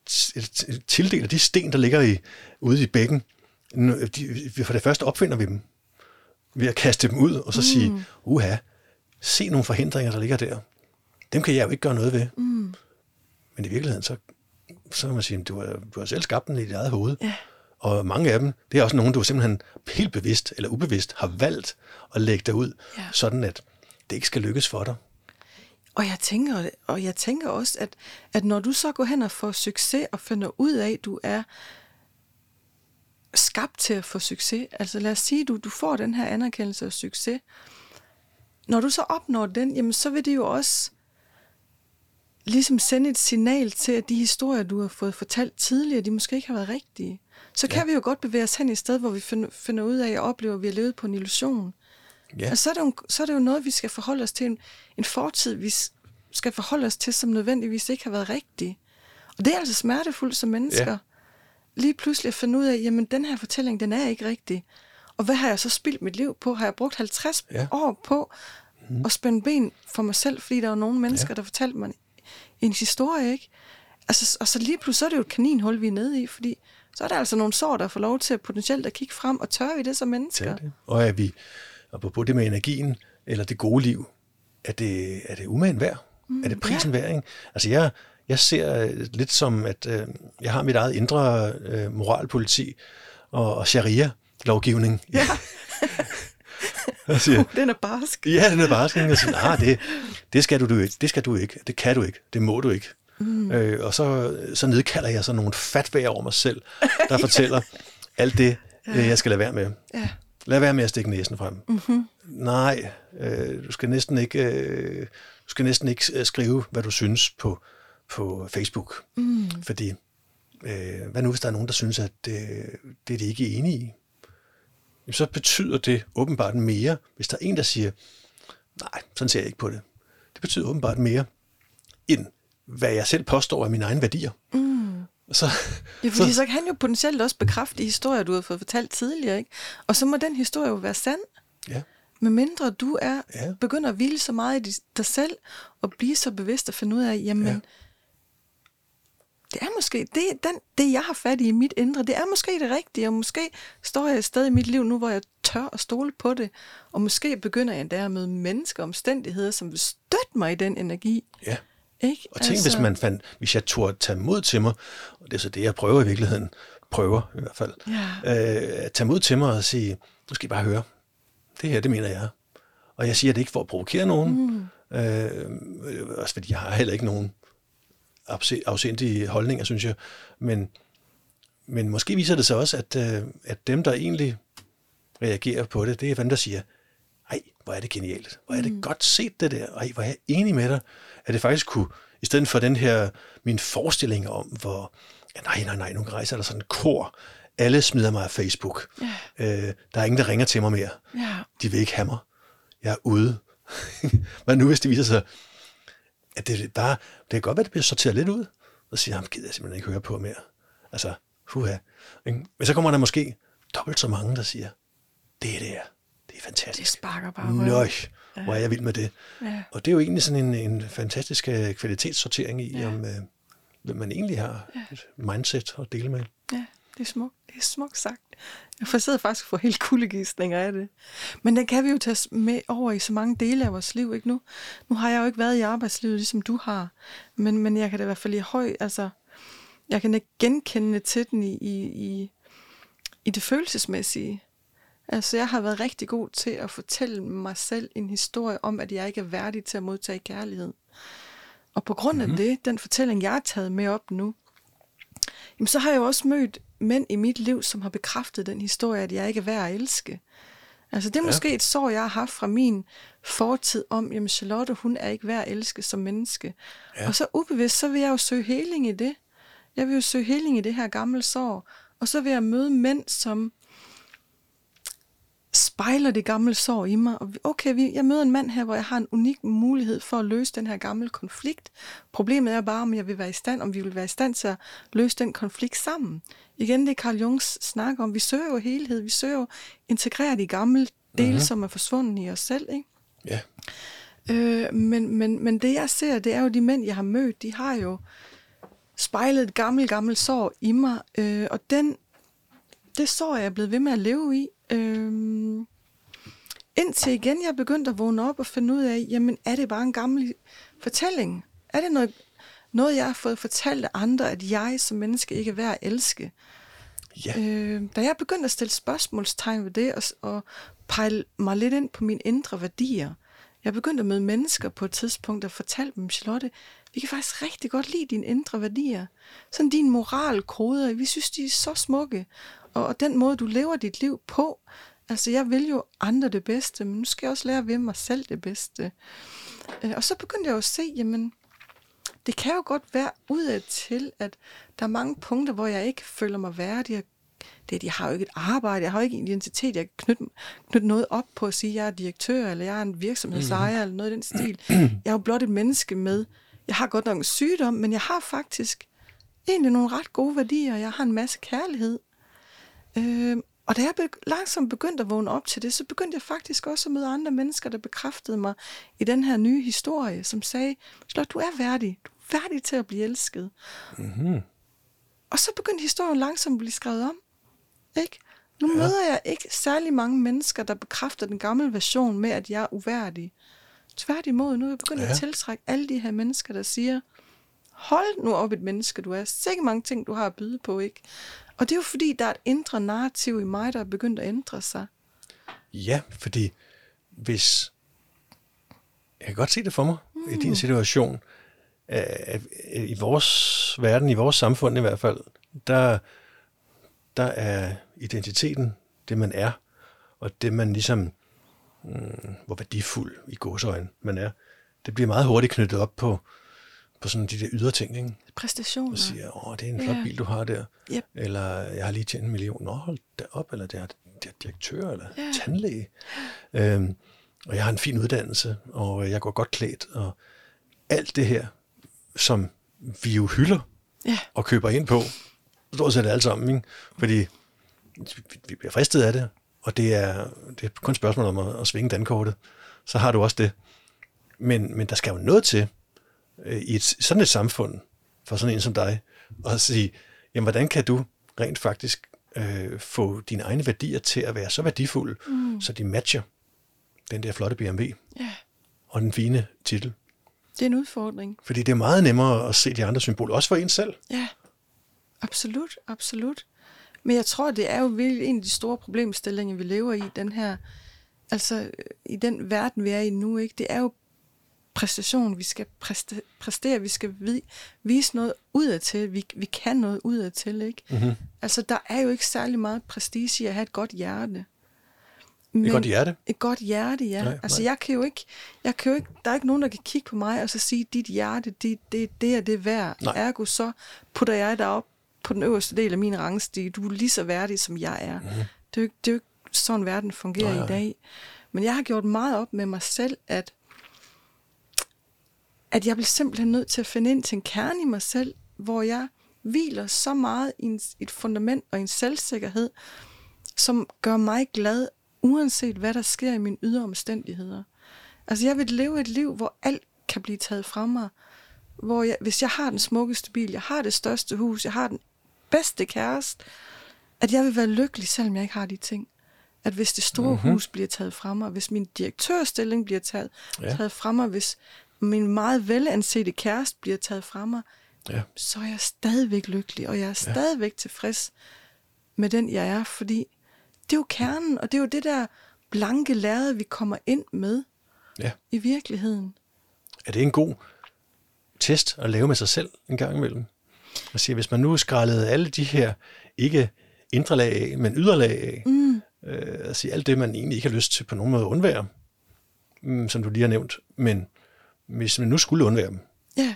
tildeler de sten, der ligger i, ude i bækken, de, for det første opfinder vi dem, ved at kaste dem ud, og så mm. sige, uha, se nogle forhindringer, der ligger der. Dem kan jeg jo ikke gøre noget ved. Mm. Men i virkeligheden, så, så kan man sige, du har, du har selv skabt den i dit eget hoved. Ja. Og mange af dem, det er også nogen, du simpelthen helt bevidst eller ubevidst har valgt at lægge dig ud, Ja. sådan at det ikke skal lykkes for dig. Og jeg tænker, og jeg tænker også, at, at når du så går hen og får succes og finder ud af, at du er skabt til at få succes, altså lad os sige, du, du får den her anerkendelse og succes, når du så opnår den, jamen så vil det jo også ligesom sende et signal til, at de historier, du har fået fortalt tidligere, de måske ikke har været rigtige. Så kan Ja. vi jo godt bevæge os hen i et sted, hvor vi finder, ud af at opleve, at vi har levet på en illusion. Ja, Og så er, det jo, så er det jo noget, vi skal forholde os til. En, en fortid, vi skal forholde os til, som nødvendigvis ikke har været rigtig. Og det er altså smertefuldt som mennesker. Ja. Lige pludselig at finde ud af, jamen den her fortælling, den er ikke rigtig. Og hvad har jeg så spildt mit liv på? Har jeg brugt 50 Ja. år på at spænde ben for mig selv, fordi der var nogle mennesker, ja. der fortalte mig en historie, ikke? Altså, og så lige pludselig så er det jo et kaninhul, vi er nede i, fordi så er der altså nogle sår, der får lov til potentielt at kigge frem, og tør vi det som mennesker? det er det. Og er vi, apropos det med energien, eller det gode liv, er det, er det umagen værd? Mm, er det prisen ja. værd? Ikke? Altså jeg, jeg ser øh, lidt som, at øh, jeg har mit eget indre øh, moralpoliti og, og sharia-lovgivning. Ja. Jeg siger, Den er barsk. Ja, den er bare sådan, at sige, nej, det, det skal du, du ikke, det skal du ikke, det kan du ikke, det må du ikke. Mm. Øh, og så, så nedkalder jeg så nogle fatvæger over mig selv, der fortæller alt det, øh, jeg skal lade være med. Ja. Lad være med at stikke næsen frem. Mm-hmm. Nej, øh, du skal næsten ikke, øh, du skal næsten ikke øh, skrive, hvad du synes på, på Facebook. Mm. Fordi, øh, hvad nu hvis der er nogen, der synes, at det, det er de ikke enige i? Så betyder det åbenbart mere, hvis der er en, der siger, nej, sådan ser jeg ikke på det. Det betyder åbenbart mere, end hvad jeg selv påstår af mine egne værdier. Mm. Så, Ja, fordi så kan han jo potentielt også bekræfte historier, du har fået fortalt tidligere, ikke? Og så må den historie jo være sand, ja, med mindre du er Ja. begynder at hvile så meget i dig- dig selv, og blive så bevidst og finde ud af, jamen, Ja. Det er måske, det, den, det jeg har fat i i mit indre, det er måske det rigtige, og måske står jeg et sted i mit liv nu, hvor jeg tør at stole på det, og måske begynder jeg endda at møde mennesker og omstændigheder, som vil støtte mig i den energi. Ja. Ikke? Og tænk, altså, hvis man fandt, hvis jeg turde tage mod til mig, og det er så det, jeg prøver i virkeligheden, prøver i hvert fald, Ja. øh, at tage mod til mig og sige, nu skal I bare høre, det her, det mener jeg. Og jeg siger det ikke for at provokere nogen, mm. øh, også fordi jeg har heller ikke nogen afsindige holdninger, synes jeg, men, men måske viser det sig også, at, øh, at dem, der egentlig reagerer på det, det er dem, der siger, ej, hvor er det genialt, hvor er det mm. godt set det der, ej, hvor er jeg enig med dig, at det faktisk kunne, i stedet for den her, min forestilling om, hvor, ja, nej, nej, nej, nu rejser der sådan en kor, alle smider mig af Facebook, Ja. øh, der er ingen, der ringer til mig mere, Ja. de vil ikke have mig, jeg er ude. Hvad nu, hvis det viser sig, at det er bare, det kan godt være, at det bliver sorteret lidt ud, og siger, ham gider jeg simpelthen ikke høre på mere. Altså, huha. Men så kommer der måske dobbelt så mange, der siger, det er det her. Det er fantastisk. Det sparker bare. Nøj, hvor er jeg vild med det. Ja. Og det er jo egentlig sådan en, en fantastisk øh, kvalitetssortering i, Ja. om øh, hvem man egentlig har et mindset at dele med. Ja, det er smukt. Det er smukt sagt. Jeg får sidder faktisk for helt kuldegistninger af det. Men den kan vi jo tage med over i så mange dele af vores liv, ikke nu? Nu har jeg jo ikke været i arbejdslivet, ligesom du har. Men, men jeg kan da i hvert fald i høj, altså, jeg kan ikke genkende til den i, i, i, i det følelsesmæssige. Altså, jeg har været rigtig god til at fortælle mig selv en historie om, at jeg ikke er værdig til at modtage kærlighed. Og på grund af mm-hmm. det, den fortælling, jeg har taget med op nu, jamen, så har jeg jo også mødt mænd i mit liv, som har bekræftet den historie, at jeg ikke er værd at elske. Altså det er ja. måske et sår, jeg har haft fra min fortid om, jamen Charlotte, hun er ikke værd at elske som menneske. Ja. Og så ubevidst, så vil jeg jo søge heling i det. Jeg vil jo søge heling i det her gamle sår. Og så vil jeg møde mænd, som spejler det gamle sår i mig. Og okay, jeg møder en mand her, hvor jeg har en unik mulighed for at løse den her gamle konflikt. Problemet er bare, om jeg vil være i stand, om vi vil være i stand til at løse den konflikt sammen. Igen, det Carl Jungs snakker om. Vi søger jo helhed, vi søger jo integrere de gamle dele, mm-hmm. som er forsvundet i os selv. Ikke? Ja. Øh, men, men, men det jeg ser, det er jo de mænd, jeg har mødt, de har jo spejlet et gammelt, gammelt sår i mig, øh, og den, det sår jeg er blevet ved med at leve i. Øh, indtil igen jeg begyndte at vågne op og finde ud af, jamen er det bare en gammel fortælling? Er det noget, noget jeg har fået fortalt af andre, at jeg som menneske ikke er værd at elske? Ja. Øh, da jeg begyndte at stille spørgsmålstegn ved det, og, og pejle mig lidt ind på mine indre værdier, jeg begyndte at møde mennesker på et tidspunkt, der fortalte dem, Charlotte, vi kan faktisk rigtig godt lide dine indre værdier. Sådan din moralkoder, vi synes, de er så smukke. Og, den måde, du lever dit liv på, altså jeg vil jo andre det bedste, men nu skal jeg også lære ved mig selv det bedste. Øh, og så begyndte jeg jo at se, jamen, det kan jo godt være udad til, at der er mange punkter, hvor jeg ikke føler mig værdig. Det, jeg har jo ikke et arbejde, jeg har jo ikke en identitet, jeg kan knytte, knytte noget op på at sige, at jeg er direktør, eller jeg er en virksomhedsejer, mm. eller noget i den stil. Jeg er jo blot et menneske med, jeg har godt nok en sygdom, men jeg har faktisk egentlig nogle ret gode værdier, jeg har en masse kærlighed. Øh, og da jeg be- langsomt begyndte at vågne op til det, så begyndte jeg faktisk også at møde andre mennesker, der bekræftede mig i den her nye historie, som sagde, Slot, du er værdig. Du er værdig til at blive elsket. Mm-hmm. Og så begyndte historien langsomt at blive skrevet om. Ikke? Nu ja. møder jeg ikke særlig mange mennesker, der bekræfter den gamle version med, at jeg er uværdig. Tværtimod, nu er jeg begyndt ja. at tiltrække alle de her mennesker, der siger, hold nu op et menneske, du er. Sikke mange ting, du har at byde på, ikke? Og det er jo fordi, der er et indre narrativ i mig, der er begyndt at ændre sig. Ja, fordi hvis... Jeg kan godt se det for mig mm. i din situation. At, I vores verden, i vores samfund i hvert fald, der, der er identiteten det, man er, og det, man ligesom, mm, hvor værdifuld i godsøjne man er, det bliver meget hurtigt knyttet op på, på sådan de der ydre ting, ikke? Præstationer. Og siger, åh, det er en flot ja. bil, du har der. Yep. Eller, jeg har lige tjent en million. Nå, hold da op. Eller, det er, det er direktør, eller ja. tandlæge. Øhm, og jeg har en fin uddannelse, og jeg går godt klædt. Og alt det her, som vi jo hylder ja. og køber ind på, stort set alt sammen, ikke? Fordi vi bliver fristet af det, og det er, det er kun et spørgsmål om at, at svinge dankortet. Så har du også det. Men, men der skal jo noget til, øh, i et, sådan et samfund, for sådan en som dig, og sige, jamen hvordan kan du rent faktisk øh, få dine egne værdier til at være så værdifulde, mm. så de matcher den der flotte BMW ja. og den fine titel. Det er en udfordring. Fordi det er meget nemmere at se de andre symboler, også for en selv. Ja, absolut, absolut. Men jeg tror, det er jo virkelig en af de store problemstillinger, vi lever i, den her, altså i den verden, vi er i nu, ikke? Det er jo præstation, vi skal præstere, vi skal vise noget udad til, vi, vi kan noget udad til, ikke? Mm-hmm. Altså, der er jo ikke særlig meget prestige i at have et godt hjerte. Men et godt hjerte? Et godt hjerte, ja. Nej, altså, nej. jeg kan jo ikke, jeg kan jo ikke, der er ikke nogen, der kan kigge på mig og så sige, dit hjerte, det, det, det er det værd. Nej. Ergo, så putter jeg dig op på den øverste del af min rangstige. Du er lige så værdig, som jeg er. Mm-hmm. Det, er jo, det er jo ikke sådan, verden fungerer nej. i dag. Men jeg har gjort meget op med mig selv, at at jeg bliver simpelthen nødt til at finde ind til en kerne i mig selv, hvor jeg hviler så meget i en, et fundament og en selvsikkerhed, som gør mig glad, uanset hvad der sker i mine ydre omstændigheder. Altså jeg vil leve et liv, hvor alt kan blive taget fra mig. Hvor jeg, hvis jeg har den smukkeste bil, jeg har det største hus, jeg har den bedste kæreste, at jeg vil være lykkelig, selvom jeg ikke har de ting. At hvis det store Mhm. mm-hmm. hus bliver taget fra mig, hvis min direktørstilling bliver taget, ja. taget fra mig, hvis min meget velansete kæreste bliver taget fra mig, Ja. så er jeg stadigvæk lykkelig, og jeg er stadigvæk tilfreds med den, jeg er, fordi det er jo kernen, og det er jo det der blanke lærred, vi kommer ind med ja. i virkeligheden. Er det en god test at lave med sig selv en gang imellem? Og sige, hvis man nu skrællede alle de her, ikke indre lag af, men ydre lag af, mm. øh, sige alt det, man egentlig ikke har lyst til på nogen måde at undvære, mm, som du lige har nævnt, men hvis man nu skulle undvære dem, Ja.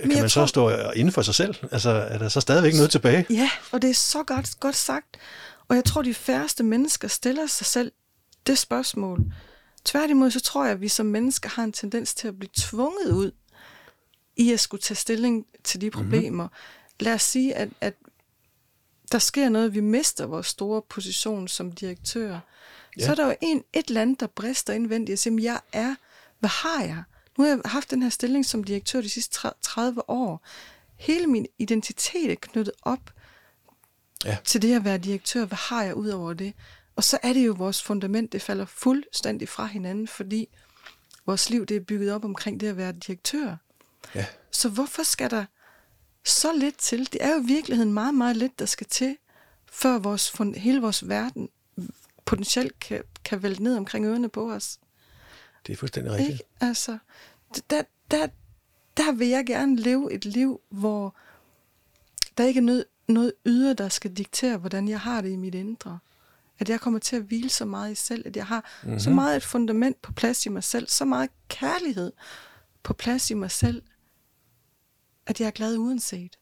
kan man så stå inden for sig selv? Altså, er der så stadigvæk noget tilbage? Ja, og det er så godt, godt sagt. Og jeg tror, de færreste mennesker stiller sig selv det spørgsmål. Tværtimod, så tror jeg, at vi som mennesker har en tendens til at blive tvunget ud i at skulle tage stilling til de problemer. Mm-hmm. Lad os sige, at, at der sker noget, vi mister vores store position som direktør. Ja. Så er der jo en, et land, der brister indvendigt og siger, "Men jeg er, hvad har jeg? Nu har jeg haft den her stilling som direktør de sidste tre- 30 år. Hele min identitet er knyttet op Ja. til det at være direktør. Hvad har jeg ud over det? Og så er det jo vores fundament, det falder fuldstændig fra hinanden, fordi vores liv det er bygget op omkring det at være direktør. Ja. Så hvorfor skal der så lidt til? Det er jo i virkeligheden meget, meget lidt, der skal til, før vores, hele vores verden potentielt kan, kan vælte ned omkring ørerne på os. Det er fuldstændig rigtigt. Ikke? Altså, der, der, der vil jeg gerne leve et liv, hvor der ikke er noget, noget ydre, der skal diktere, hvordan jeg har det i mit indre. At jeg kommer til at hvile så meget i selv, at jeg har Mhm. mm-hmm. så meget et fundament på plads i mig selv, så meget kærlighed på plads i mig selv, at jeg er glad uanset.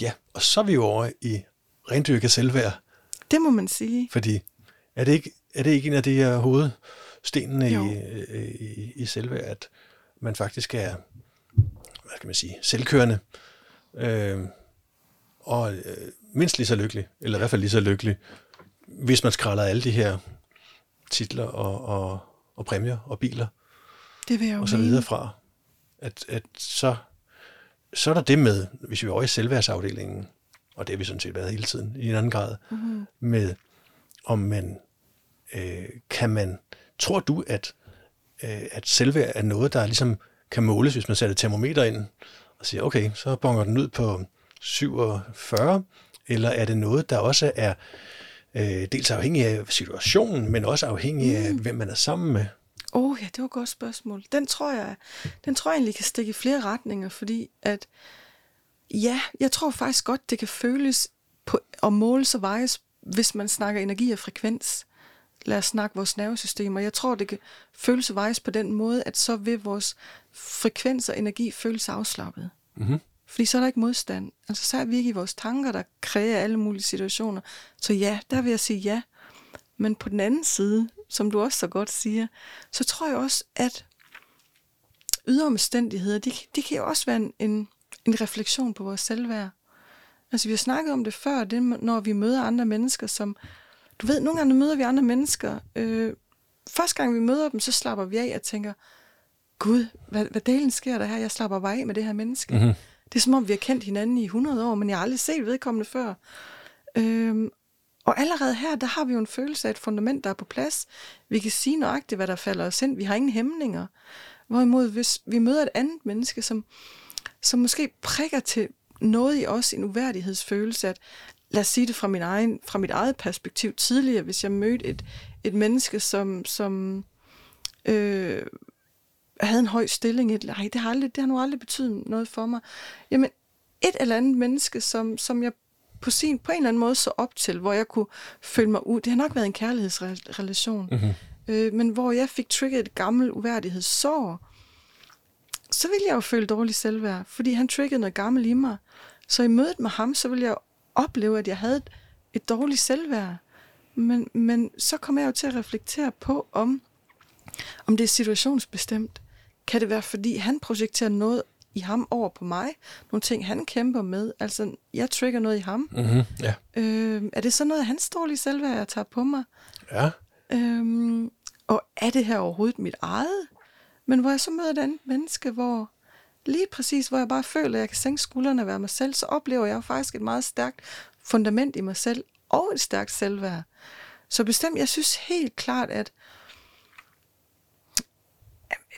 Ja, og så er vi jo over i rendyrket selvværd, Det må man sige. fordi er det ikke, er det ikke en af de her hovedstenene Jo. i, øh, i, i selvværd, at man faktisk er, hvad kan man sige, selvkørende, øh, og øh, mindst lige så lykkelig, eller i hvert fald lige så lykkelig, hvis man skræller alle de her titler og, og, og præmier og biler Det vil jeg jo og så videre fra, at, at så, så er der det med, hvis vi er over i selvværdsafdelingen, og det har vi sådan set været hele tiden i en anden grad, mm-hmm. med om man, øh, kan man, tror du, at, øh, at selvværd er noget, der ligesom kan måles, hvis man sætter et termometer ind og siger, okay, så bonger den ud på 47, eller er det noget, der også er øh, dels afhængig af situationen, men også afhængig af, hvem man er sammen med? Åh oh, ja, det var et godt spørgsmål. Den tror jeg, den tror jeg egentlig kan stikke i flere retninger, fordi at ja, jeg tror faktisk godt, det kan føles på, og måles og vejes, hvis man snakker energi og frekvens. Lad os snakke vores nervesystem, og jeg tror, det kan føles og vejes på den måde, at så vil vores frekvens og energi føles afslappet. Mm-hmm. Fordi så er der ikke modstand. Altså så er vi ikke i vores tanker, der kræver alle mulige situationer. Så ja, der vil jeg sige ja. Men på den anden side, som du også så godt siger, så tror jeg også, at ydre omstændigheder, de, de kan jo også være en, en, en refleksion på vores selvværd. Altså vi har snakket om det før, det, når vi møder andre mennesker, som, du ved, nogle gange møder vi andre mennesker, øh, første gang vi møder dem, så slapper vi af og tænker, Gud, hvad, hvad delen sker der her? Jeg slapper bare af med det her menneske. Mm-hmm. Det er som om, vi har kendt hinanden i 100 år, men jeg har aldrig set vedkommende før. Øhm, og allerede her, der har vi jo en følelse af et fundament, der er på plads. Vi kan sige nøjagtigt, hvad der falder os ind. Vi har ingen hæmninger. Hvorimod, hvis vi møder et andet menneske, som, som måske prikker til noget i os, en uværdighedsfølelse, at lad os sige det fra, min egen, fra mit eget perspektiv tidligere, hvis jeg mødte et, et menneske, som, som øh, havde en høj stilling. Et, nej, det har, aldrig, det har nu aldrig betydet noget for mig. Jamen, et eller andet menneske, som, som jeg på, sin, på en eller anden måde så op til, hvor jeg kunne føle mig ud. Det har nok været en kærlighedsrelation. Mm-hmm. Øh, men hvor jeg fik trigget et gammelt uværdighedssår, så ville jeg jo føle dårlig selvværd, fordi han triggede noget gammelt i mig. Så i mødet med ham, så ville jeg opleve, at jeg havde et, et dårligt selvværd. Men, men så kom jeg jo til at reflektere på, om, om det er situationsbestemt. Kan det være, fordi han projekterer noget i ham over på mig? Nogle ting, han kæmper med? Altså, jeg trigger noget i ham. Mm-hmm. Ja. Øh, er det så noget af hans dårlige selvværd, jeg tager på mig? Ja. Øhm, og er det her overhovedet mit eget? Men hvor jeg så møder et andet menneske, hvor lige præcis, hvor jeg bare føler, at jeg kan sænke skuldrene og være mig selv, så oplever jeg faktisk et meget stærkt fundament i mig selv, og et stærkt selvværd. Så bestemt, jeg synes helt klart, at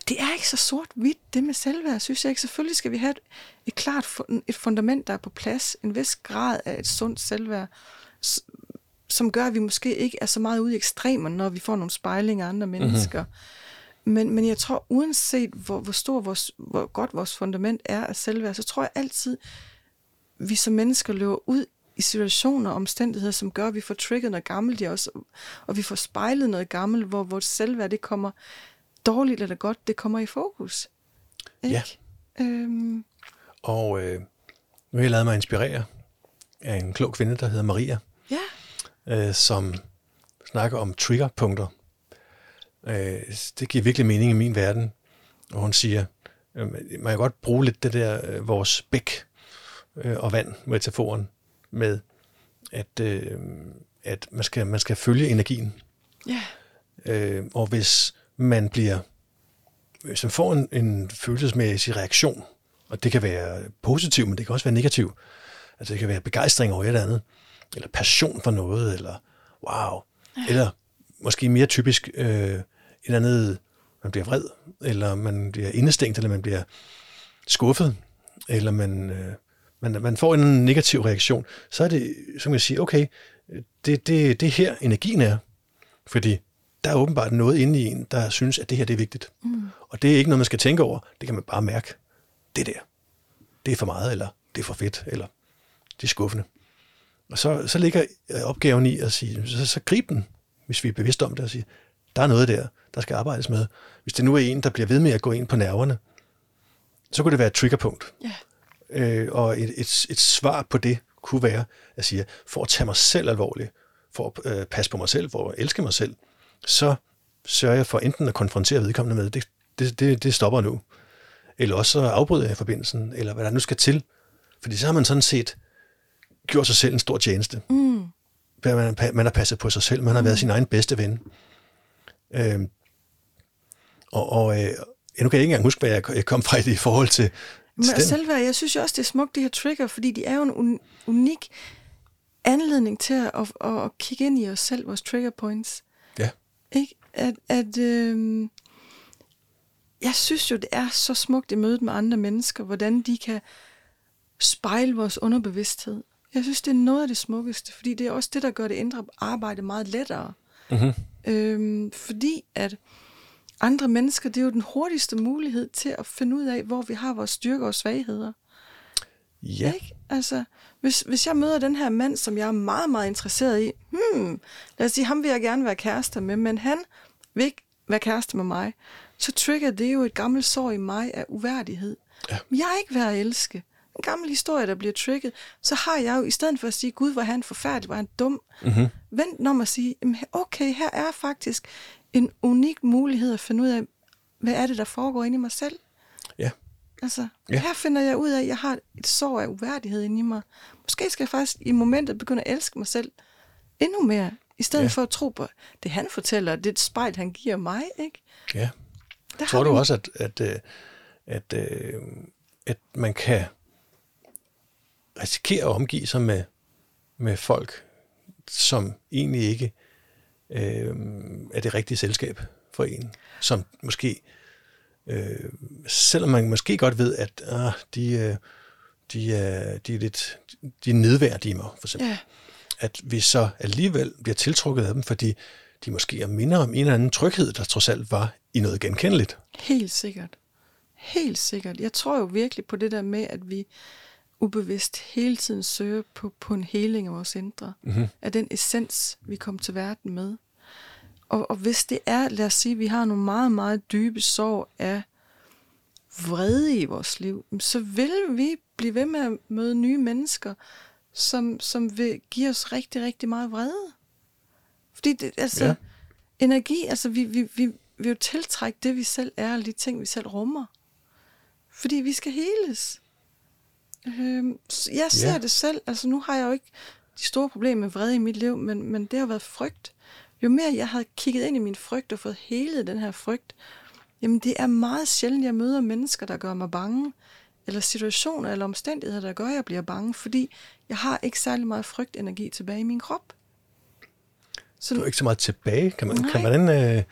det er ikke så sort-hvidt, det med selvværd, synes jeg ikke. Selvfølgelig skal vi have et, et klart et fundament, der er på plads, en vis grad af et sundt selvværd, som gør, at vi måske ikke er så meget ude i ekstremer, når vi får nogle spejlinger af andre mhm. mennesker. Mm-hmm. Men, men jeg tror, uanset hvor, hvor stor vores, hvor godt vores fundament er af selvværd, så tror jeg altid, vi som mennesker løber ud i situationer og omstændigheder, som gør, at vi får trigget noget gammelt i os, og vi får spejlet noget gammelt, hvor vores selvværd, det kommer dårligt eller godt, det kommer i fokus. Ikke? Ja. Øhm. Og øh, nu har jeg lavet mig inspirere af en klog kvinde, der hedder Maria, ja. øh, som snakker om triggerpunkter. Øh, det giver virkelig mening i min verden. Og hun siger, øh, man kan godt bruge lidt det der, øh, vores bæk øh, og vand, metaforen, med at, øh, at man, skal, man skal følge energien. Ja. Øh, og hvis man bliver, hvis man får en, en følelsesmæssig reaktion, og det kan være positiv, men det kan også være negativ. Altså det kan være begejstring over et eller andet, eller passion for noget, eller wow, ja. eller måske mere typisk øh, eller andet, man bliver vred, eller man bliver indestængt, eller man bliver skuffet, eller man, øh, man, man får en negativ reaktion, så er det, som jeg siger, okay, det, det, det er her energien er. Fordi der er åbenbart noget inde i en, der synes, at det her det er vigtigt. Mm. Og det er ikke noget, man skal tænke over. Det kan man bare mærke. Det der, det er for meget, eller det er for fedt, eller det er skuffende. Og så, så ligger opgaven i at sige, så, så grib den, hvis vi er bevidste om det, og sige, der er noget der, der skal arbejdes med. Hvis det nu er en, der bliver ved med at gå ind på nerverne, så kunne det være et triggerpunkt. Yeah. Øh, og et, et, et svar på det kunne være at sige, for at tage mig selv alvorligt, for at øh, passe på mig selv, for at elske mig selv, så sørger jeg for enten at konfrontere vedkommende med, det, det, det, det stopper nu, eller også så afbryder jeg forbindelsen, eller hvad der nu skal til. Fordi så har man sådan set gjort sig selv en stor tjeneste. Mm. Man, man har passet på sig selv, man har mm. været sin egen bedste ven. Øhm, og, og øh, nu kan jeg ikke engang huske, hvad jeg, kom fra i forhold til men selvværd, jeg synes jo også, det er smukt, de her trigger, fordi de er jo en unik anledning til at, at, at kigge ind i os selv, vores trigger points. Ja. Ikke? At, at øh, jeg synes jo, det er så smukt i mødet med andre mennesker, hvordan de kan spejle vores underbevidsthed. Jeg synes, det er noget af det smukkeste, fordi det er også det, der gør det indre arbejde meget lettere. Mm-hmm. Øhm, fordi at andre mennesker, det er jo den hurtigste mulighed til at finde ud af, hvor vi har vores styrker og svagheder. Ja. Ikke? Altså, hvis, hvis jeg møder den her mand, som jeg er meget, meget interesseret i, hmm, lad os sige, ham vil jeg gerne være kærester med, men han vil ikke være kæreste med mig, så trigger det jo et gammelt sår i mig af uværdighed. Ja. Jeg er ikke værd at elske. En gammel historie, der bliver trigget, så har jeg jo, i stedet for at sige, Gud, hvor han forfærdelig, hvor han dum, mm-hmm. vent om at sige, okay, her er faktisk en unik mulighed at finde ud af, hvad er det, der foregår inde i mig selv. Ja. Altså, ja. her finder jeg ud af, at jeg har et sår af uværdighed inde i mig. Måske skal jeg faktisk i momentet begynde at elske mig selv endnu mere, i stedet ja. for at tro på det, han fortæller, det et spejl, han giver mig, ikke? Ja. Der Tror du også, at, at, at, at, øh, at man kan risikere at omgive sig med, med folk, som egentlig ikke øh, er det rigtige selskab for en, som måske, øh, selvom man måske godt ved, at øh, de, øh, de, er, de er lidt de er nedværdige mig, for eksempel. Ja. At vi så alligevel bliver tiltrukket af dem, fordi de måske er mindre om en eller anden tryghed, der trods alt var i noget genkendeligt. Helt sikkert. Helt sikkert. Jeg tror jo virkelig på det der med, at vi ubevidst hele tiden søger på, på en heling af vores indre. Mm-hmm. Af den essens, vi kom til verden med. Og, og hvis det er, lad os sige, at vi har nogle meget, meget dybe sår af vrede i vores liv, så vil vi blive ved med at møde nye mennesker, som, som vil give os rigtig, rigtig meget vrede. Fordi det, altså, ja. energi, altså vi, vi, vi, vi jo tiltrække det, vi selv er, og de ting, vi selv rummer. Fordi vi skal heles. Øhm, jeg ser ja. det selv, altså nu har jeg jo ikke de store problemer med vrede i mit liv, men, men det har været frygt. Jo mere jeg har kigget ind i min frygt og fået hele den her frygt, Jamen, det er meget sjældent, jeg møder mennesker, der gør mig bange, eller situationer eller omstændigheder, der gør, at jeg bliver bange, fordi jeg har ikke særlig meget frygtenergi tilbage i min krop. Så, du er ikke så meget tilbage, kan man, nej. kan man øh,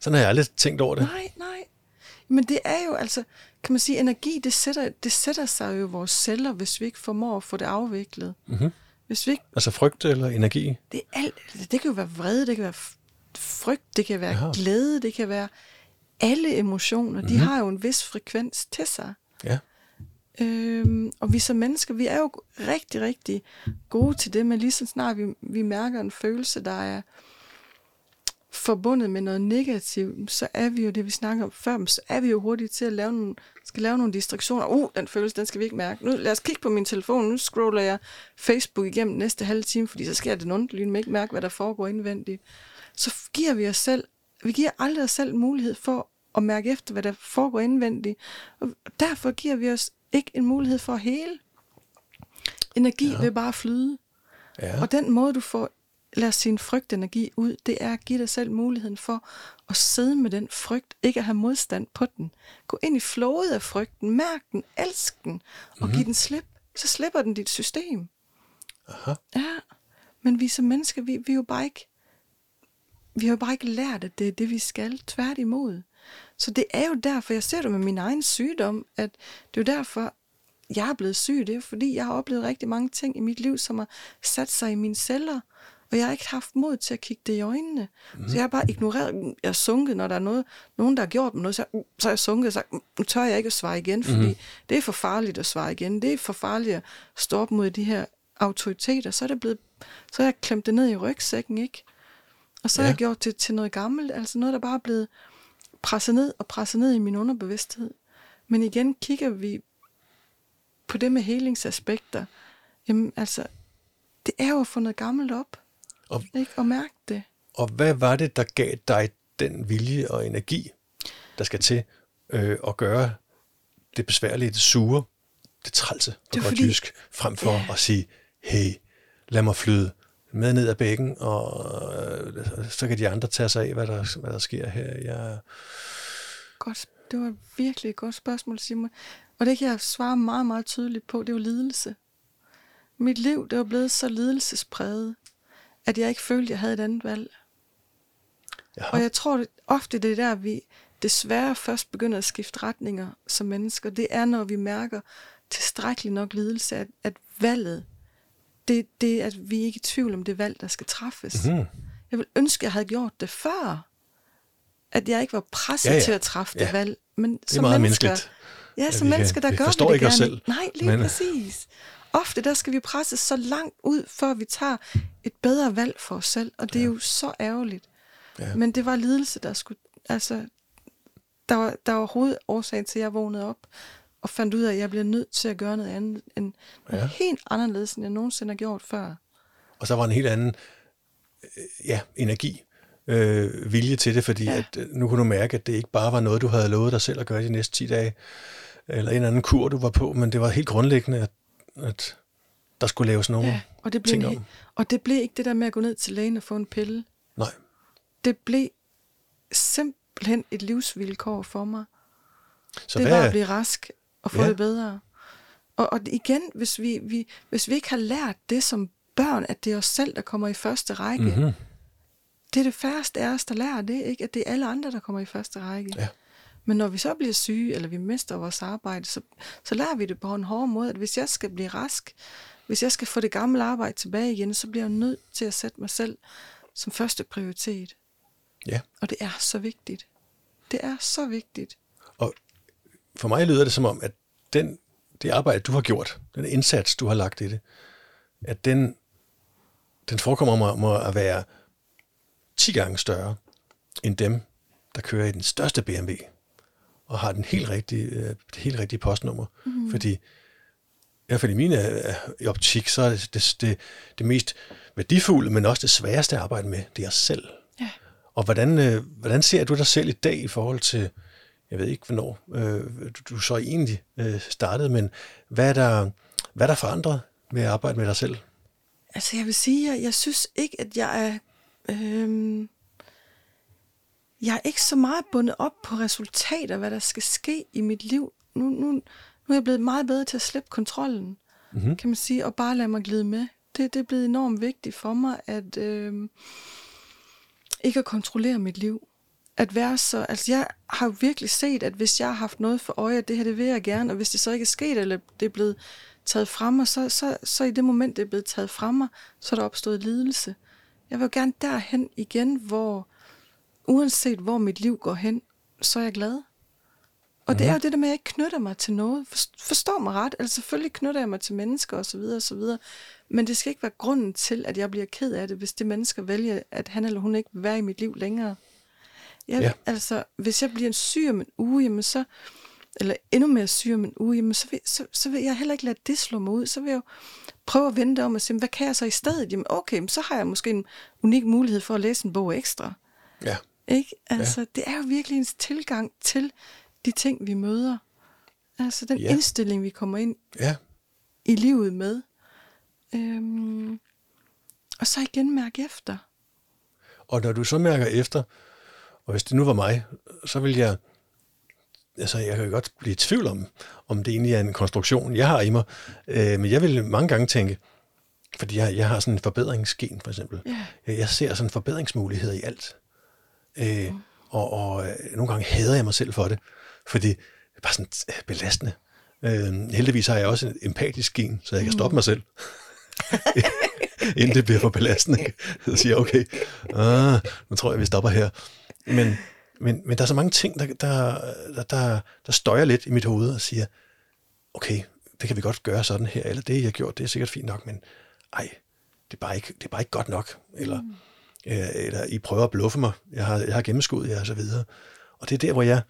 sådan har jeg aldrig tænkt over det. Nej, nej. Men det er jo altså, kan man sige, energi, det sætter, det sætter sig jo i vores celler, hvis vi ikke formår at få det afviklet. Mm-hmm. Hvis vi ikke, altså frygt eller energi? Det, er alt, det kan jo være vrede, det kan være frygt, det kan være Aha. glæde, det kan være alle emotioner. Mm-hmm. De har jo en vis frekvens til sig. Ja. Øhm, og vi som mennesker, vi er jo rigtig, rigtig gode til det, men lige så snart vi, vi mærker en følelse, der er forbundet med noget negativt, så er vi jo det, vi snakker om før, så er vi jo hurtige til at lave nogle, skal lave nogle distraktioner. Uh, den følelse, den skal vi ikke mærke. Nu lad os kigge på min telefon, nu scroller jeg Facebook igennem næste halve time, fordi så sker det nogen, men ikke mærke, hvad der foregår indvendigt. Så giver vi os selv, vi giver aldrig os selv mulighed for at mærke efter, hvad der foregår indvendigt. Og derfor giver vi os ikke en mulighed for at hele. Energi ja. vil bare flyde. Ja. Og den måde, du får lad sin frygtenergi ud, det er at give dig selv muligheden for at sidde med den frygt, ikke at have modstand på den. Gå ind i flowet af frygten, mærk den, elsk den, og mm-hmm. giv den slip. Så slipper den dit system. Aha. Ja, men vi som mennesker, vi, vi er jo bare ikke, vi har jo bare ikke lært, at det er det, vi skal. Tværtimod. Så det er jo derfor, jeg ser det med min egen sygdom, at det er jo derfor, jeg er blevet syg. Det er fordi, jeg har oplevet rigtig mange ting i mit liv, som har sat sig i mine celler, og jeg har ikke haft mod til at kigge det i øjnene. Mm. Så jeg har bare ignoreret, jeg har sunket, når der er noget, nogen, der har gjort mig noget, så, så har jeg sunket og sagt, nu tør jeg ikke at svare igen, fordi mm. det er for farligt at svare igen. Det er for farligt at stå op mod de her autoriteter. Så er, det blevet, så har jeg klemt det ned i rygsækken, ikke? Og så ja. har jeg gjort det til noget gammelt, altså noget, der bare er blevet presset ned og presset ned i min underbevidsthed. Men igen kigger vi på det med helingsaspekter. Jamen altså, det er jo at få noget gammelt op. Og, ikke? og mærke det. Og hvad var det, der gav dig den vilje og energi, der skal til øh, at gøre det besværlige, det sure, det trælse på godt fordi, jysk, frem for ja. at sige, hey, lad mig flyde med ned ad bækken, og øh, så kan de andre tage sig af, hvad der, hvad der sker her. Jeg... Godt. Det var virkelig et godt spørgsmål, Simon. Og det kan jeg svare meget, meget tydeligt på. Det er jo lidelse. Mit liv, det var blevet så lidelsespræget, at jeg ikke følte, at jeg havde et andet valg. Jaha. Og jeg tror det, ofte, det er der, vi desværre først begynder at skifte retninger som mennesker. Det er, når vi mærker tilstrækkeligt nok lidelse, at, at valget, det, det er, at vi er ikke i tvivl om det valg, der skal træffes. Mm. Jeg vil ønske, at jeg havde gjort det før. At jeg ikke var presset ja, ja. til at træffe ja. det valg. Men det er som meget mennesker, menneskeligt. Ja, som mennesker, der gør vi det ikke gerne. Selv, Nej, lige men... præcis ofte der skal vi presse så langt ud, før vi tager et bedre valg for os selv, og det ja. er jo så ærgerligt. Ja. Men det var lidelse, der skulle, altså, der var, der var hovedårsagen til, at jeg vågnede op og fandt ud af, at jeg bliver nødt til at gøre noget andet, end ja. noget helt anderledes, end jeg nogensinde har gjort før. Og så var en helt anden øh, ja, energi, øh, vilje til det, fordi ja. at, øh, nu kunne du mærke, at det ikke bare var noget, du havde lovet dig selv at gøre de næste 10 dage, eller en anden kur, du var på, men det var helt grundlæggende, at at der skulle laves nogle ja, og det blev ting om. Og det blev ikke det der med at gå ned til lægen og få en pille. Nej. Det blev simpelthen et livsvilkår for mig. Så det hvad... var at blive rask og få ja. det bedre. Og, og igen, hvis vi, vi, hvis vi ikke har lært det som børn, at det er os selv, der kommer i første række, mm-hmm. det er det færreste af os, der lærer det, ikke? at det er alle andre, der kommer i første række. Ja. Men når vi så bliver syge, eller vi mister vores arbejde, så, så lærer vi det på en hård måde, at hvis jeg skal blive rask, hvis jeg skal få det gamle arbejde tilbage igen, så bliver jeg nødt til at sætte mig selv som første prioritet. Ja. Og det er så vigtigt. Det er så vigtigt. Og for mig lyder det som om, at den, det arbejde, du har gjort, den indsats, du har lagt i det, at den, den forekommer mig må at være 10 gange større end dem, der kører i den største BMW og har den helt rigtige, øh, det helt rigtige postnummer. Mm. Fordi i hvert fald i min øh, optik, så er det, det, det, det mest værdifulde, men også det sværeste at arbejde med, det er os selv. Ja. Og hvordan, øh, hvordan ser du dig selv i dag i forhold til, jeg ved ikke hvornår øh, du, du så egentlig øh, startede, men hvad er, der, hvad er der forandret med at arbejde med dig selv? Altså jeg vil sige, at jeg, jeg synes ikke, at jeg er... Øh, jeg er ikke så meget bundet op på resultater, hvad der skal ske i mit liv. Nu, nu, nu er jeg blevet meget bedre til at slippe kontrollen, mm-hmm. kan man sige, og bare lade mig glide med. Det, det er blevet enormt vigtigt for mig, at øh, ikke at kontrollere mit liv. At være så, altså jeg har jo virkelig set, at hvis jeg har haft noget for øje, at det her, det vil jeg gerne, og hvis det så ikke er sket, eller det er blevet taget fra mig, så, så, så i det moment, det er blevet taget fra mig, så er der opstået lidelse. Jeg vil jo gerne derhen igen, hvor uanset hvor mit liv går hen, så er jeg glad. Og mm-hmm. det er jo det der med, at jeg ikke knytter mig til noget. Forstår mig ret? Altså selvfølgelig knytter jeg mig til mennesker osv. osv. Men det skal ikke være grunden til, at jeg bliver ked af det, hvis det mennesker vælger, at han eller hun ikke vil være i mit liv længere. Jeg, ja. Altså, hvis jeg bliver en syg om en uge, jamen så, eller endnu mere syg om en uge, jamen så vil, så, så vil jeg heller ikke lade det slå mig ud. Så vil jeg jo prøve at vente om og se, hvad kan jeg så i stedet? Jamen okay, så har jeg måske en unik mulighed for at læse en bog ekstra. Ja. Ikke? Altså, ja. det er jo virkelig en tilgang til de ting, vi møder. Altså, den ja. indstilling, vi kommer ind ja. i livet med. Øhm, og så igen mærke efter. Og når du så mærker efter, og hvis det nu var mig, så vil jeg, altså jeg kan godt blive i tvivl om, om det egentlig er en konstruktion, jeg har i mig, øh, men jeg vil mange gange tænke, fordi jeg, jeg har sådan en forbedringsgen, for eksempel. Yeah. Jeg, jeg ser sådan forbedringsmuligheder i alt. Øh, mm. Og, og øh, nogle gange hader jeg mig selv for det, fordi det er bare sådan øh, belastende. Øh, heldigvis har jeg også en empatisk gen, så jeg kan stoppe mm. mig selv. Inden det bliver for belastende. Så siger jeg, okay, ah, nu tror jeg, vi stopper her. Men, men, men der er så mange ting, der, der, der, der, der støjer lidt i mit hoved og siger, okay, det kan vi godt gøre sådan her, eller det, jeg har gjort, det er sikkert fint nok, men ej, det er bare ikke, det er bare ikke godt nok. Eller, mm eller I prøver at bluffe mig, jeg har, jeg har gennemskuddet jer, og så videre. Og det er der, hvor jeg,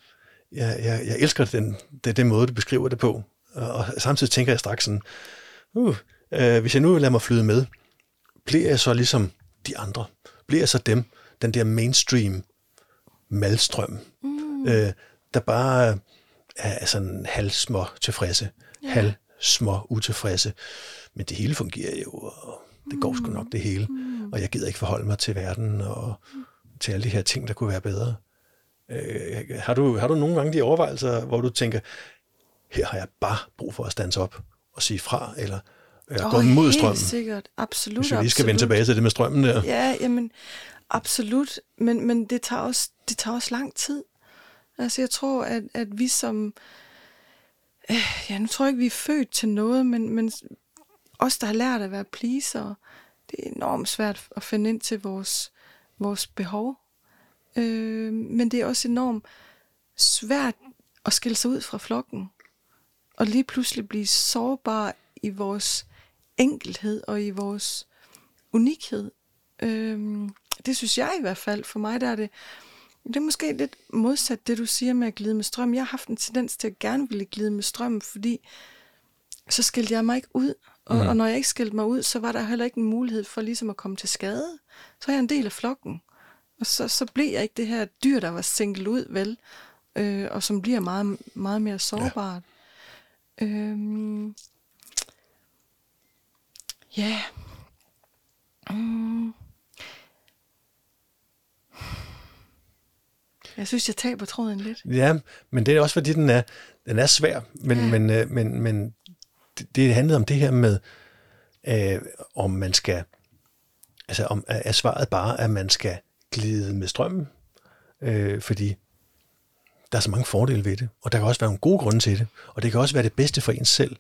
jeg, jeg, jeg elsker den, det, den måde, du beskriver det på. Og, og samtidig tænker jeg straks sådan, uh, øh, hvis jeg nu lader mig flyde med, bliver jeg så ligesom de andre? Bliver jeg så dem, den der mainstream malstrøm, mm. øh, der bare er sådan halvsmå tilfredse, yeah. halvsmå utilfredse. Men det hele fungerer jo, og det går sgu nok det hele. Mm. Og jeg gider ikke forholde mig til verden og til alle de her ting, der kunne være bedre. Øh, har, du, har du nogle gange de overvejelser, hvor du tænker, her har jeg bare brug for at stands op og sige fra, eller øh, oh, gå mod strømmen? Helt sikkert, absolut. Hvis vi lige skal absolut. vende tilbage til det med strømmen der. Ja, jamen, absolut. Men, men det, tager også, det tager også lang tid. Altså, jeg tror, at, at vi som... Øh, ja, nu tror jeg ikke, vi er født til noget, men, men os, der har lært at være pleaser, det er enormt svært at finde ind til vores, vores behov. Øh, men det er også enormt svært at skille sig ud fra flokken. Og lige pludselig blive sårbar i vores enkelhed og i vores unikhed. Øh, det synes jeg i hvert fald. For mig der er det, det er måske lidt modsat det, du siger med at glide med strøm. Jeg har haft en tendens til at gerne ville glide med strømmen, fordi så skilte jeg mig ikke ud. Og, mm. og når jeg ikke skilte mig ud, så var der heller ikke en mulighed for ligesom at komme til skade. Så er jeg en del af flokken. Og så, så blev jeg ikke det her dyr, der var single ud, vel? Øh, og som bliver meget, meget mere sårbart. Ja. Øhm, ja. Mm. Jeg synes, jeg taber tråden lidt. Ja, men det er også fordi, den er, den er svær. Men, ja. men, øh, men, men det, det handlede om det her med, øh, om man skal, altså om er svaret bare, at man skal glide med strømmen, øh, fordi der er så mange fordele ved det, og der kan også være nogle gode grunde til det, og det kan også være det bedste for en selv,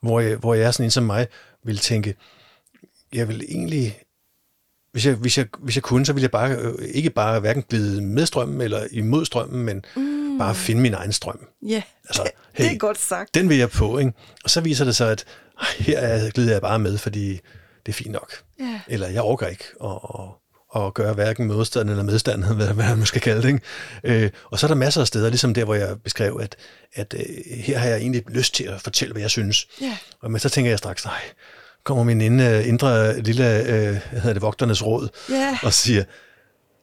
hvor jeg, hvor jeg er sådan en som mig, vil tænke, jeg vil egentlig, hvis jeg, hvis jeg, hvis jeg kunne, så ville jeg bare, øh, ikke bare hverken glide med strømmen eller imod strømmen, men mm. Bare finde min egen strøm. Ja, altså, hey, det er godt sagt. Den vil jeg på, ikke? Og så viser det sig, at her er, glider jeg bare med, fordi det er fint nok. Ja. Eller jeg overgår ikke at, at, at gøre hverken modstand eller medstand, hvad, hvad man skal kalde det. Ikke? Øh, og så er der masser af steder, ligesom der, hvor jeg beskrev, at, at øh, her har jeg egentlig lyst til at fortælle, hvad jeg synes. Ja. Og men så tænker jeg straks, nej, kommer min indre, indre lille, øh, hvad hedder det, vogternes råd, ja. og siger,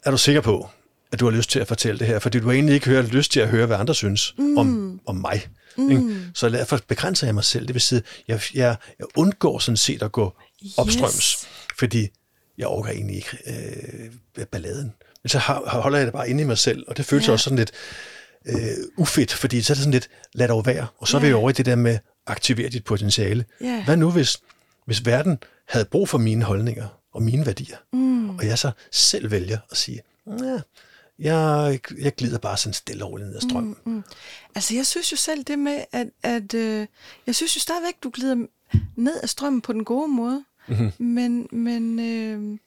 er du sikker på, at du har lyst til at fortælle det her, fordi du har egentlig ikke hørt, lyst til at høre, hvad andre synes mm. om, om mig. Mm. Ikke? Så derfor begrænser jeg mig selv. Det vil sige, jeg, jeg, jeg undgår sådan set at gå opstrøms, yes. fordi jeg overgår egentlig ikke øh, balladen Men så holder jeg det bare inde i mig selv, og det føles Ja. også sådan lidt øh, ufedt, fordi så er det sådan lidt, lad dog være. Og så er vi over i det der med, aktivere dit potentiale. Ja. Hvad nu, hvis, hvis verden havde brug for mine holdninger og mine værdier, mm. og jeg så selv vælger at sige, ja, jeg, jeg glider bare sådan stille roligt ned ad strømmen. Mm. Altså, jeg synes jo selv det med, at, at øh, jeg synes jo stadigvæk, du glider ned ad strømmen på den gode måde. Mm-hmm. Men, men øh,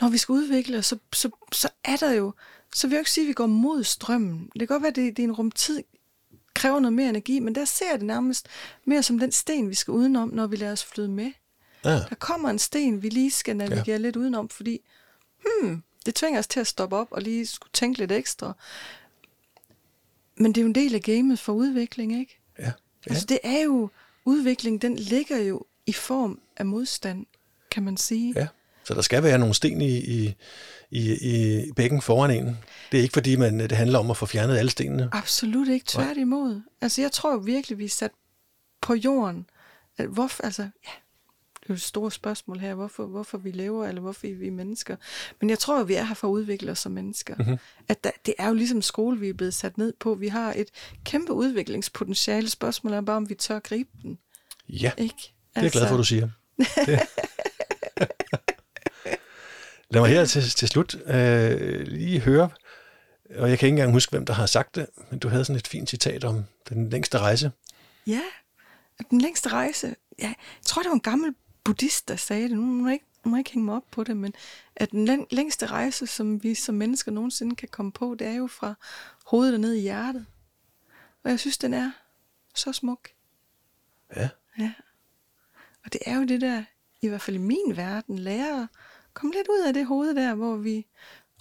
når vi skal udvikle os, så, så, så er der jo, så vil jeg jo ikke sige, at vi går mod strømmen. Det kan godt være, at det, det er en rumtid, kræver noget mere energi, men der ser jeg det nærmest mere som den sten, vi skal udenom, når vi lader os flyde med. Ja. Der kommer en sten, vi lige skal navigere ja. lidt udenom, fordi hmm, det tvinger os til at stoppe op og lige skulle tænke lidt ekstra. Men det er jo en del af gamet for udvikling, ikke? Ja. ja. Altså det er jo, udvikling, den ligger jo i form af modstand, kan man sige. ja. Så der skal være nogle sten i, i, i, i bækken foran en. Det er ikke fordi, man, det handler om at få fjernet alle stenene. Absolut ikke, tværtimod. Altså jeg tror virkelig, vi er sat på jorden. Hvorfor, altså, ja, det er jo et stort spørgsmål her, hvorfor, hvorfor vi lever, eller hvorfor vi er mennesker. Men jeg tror jo, vi er her for at udvikle os som mennesker. Mm-hmm. At der, det er jo ligesom skole, vi er blevet sat ned på. Vi har et kæmpe udviklingspotentiale. Spørgsmålet er bare, om vi tør at gribe den. Ja, Ikke? det er jeg glad for, du siger. Det. Lad mig her til, til slut øh, lige høre, og jeg kan ikke engang huske, hvem der har sagt det, men du havde sådan et fint citat om den længste rejse. Ja, at den længste rejse, ja, jeg tror, det var en gammel buddhist, der sagde det, nu må jeg ikke, må jeg ikke hænge mig op på det, men at den læng- længste rejse, som vi som mennesker nogensinde kan komme på, det er jo fra hovedet og ned i hjertet. Og jeg synes, den er så smuk. Ja, Ja. Og det er jo det der, i hvert fald i min verden, lærer at komme lidt ud af det hoved der, hvor vi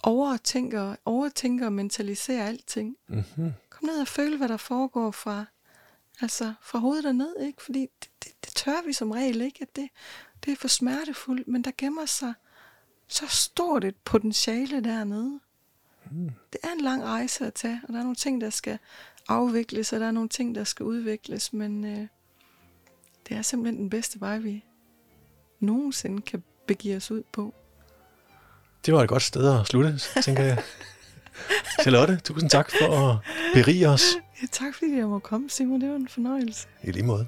overtænker, overtænker og mentaliserer alting. mm-hmm. Kom ned og føle, hvad der foregår fra, altså fra hovedet og ned, ikke? Fordi det, det, det tør vi som regel ikke, at det, det er for smertefuldt, men der gemmer sig så stort et potentiale dernede. Mm. Det er en lang rejse at tage, og der er nogle ting, der skal afvikles, og der er nogle ting, der skal udvikles, men øh, det er simpelthen den bedste vej, vi nogensinde kan begive os ud på. det var et godt sted at slutte, tænker jeg. Charlotte, tusind tak for at berige os. Ja, tak fordi jeg må komme, Simon. Det var en fornøjelse. I lige måde.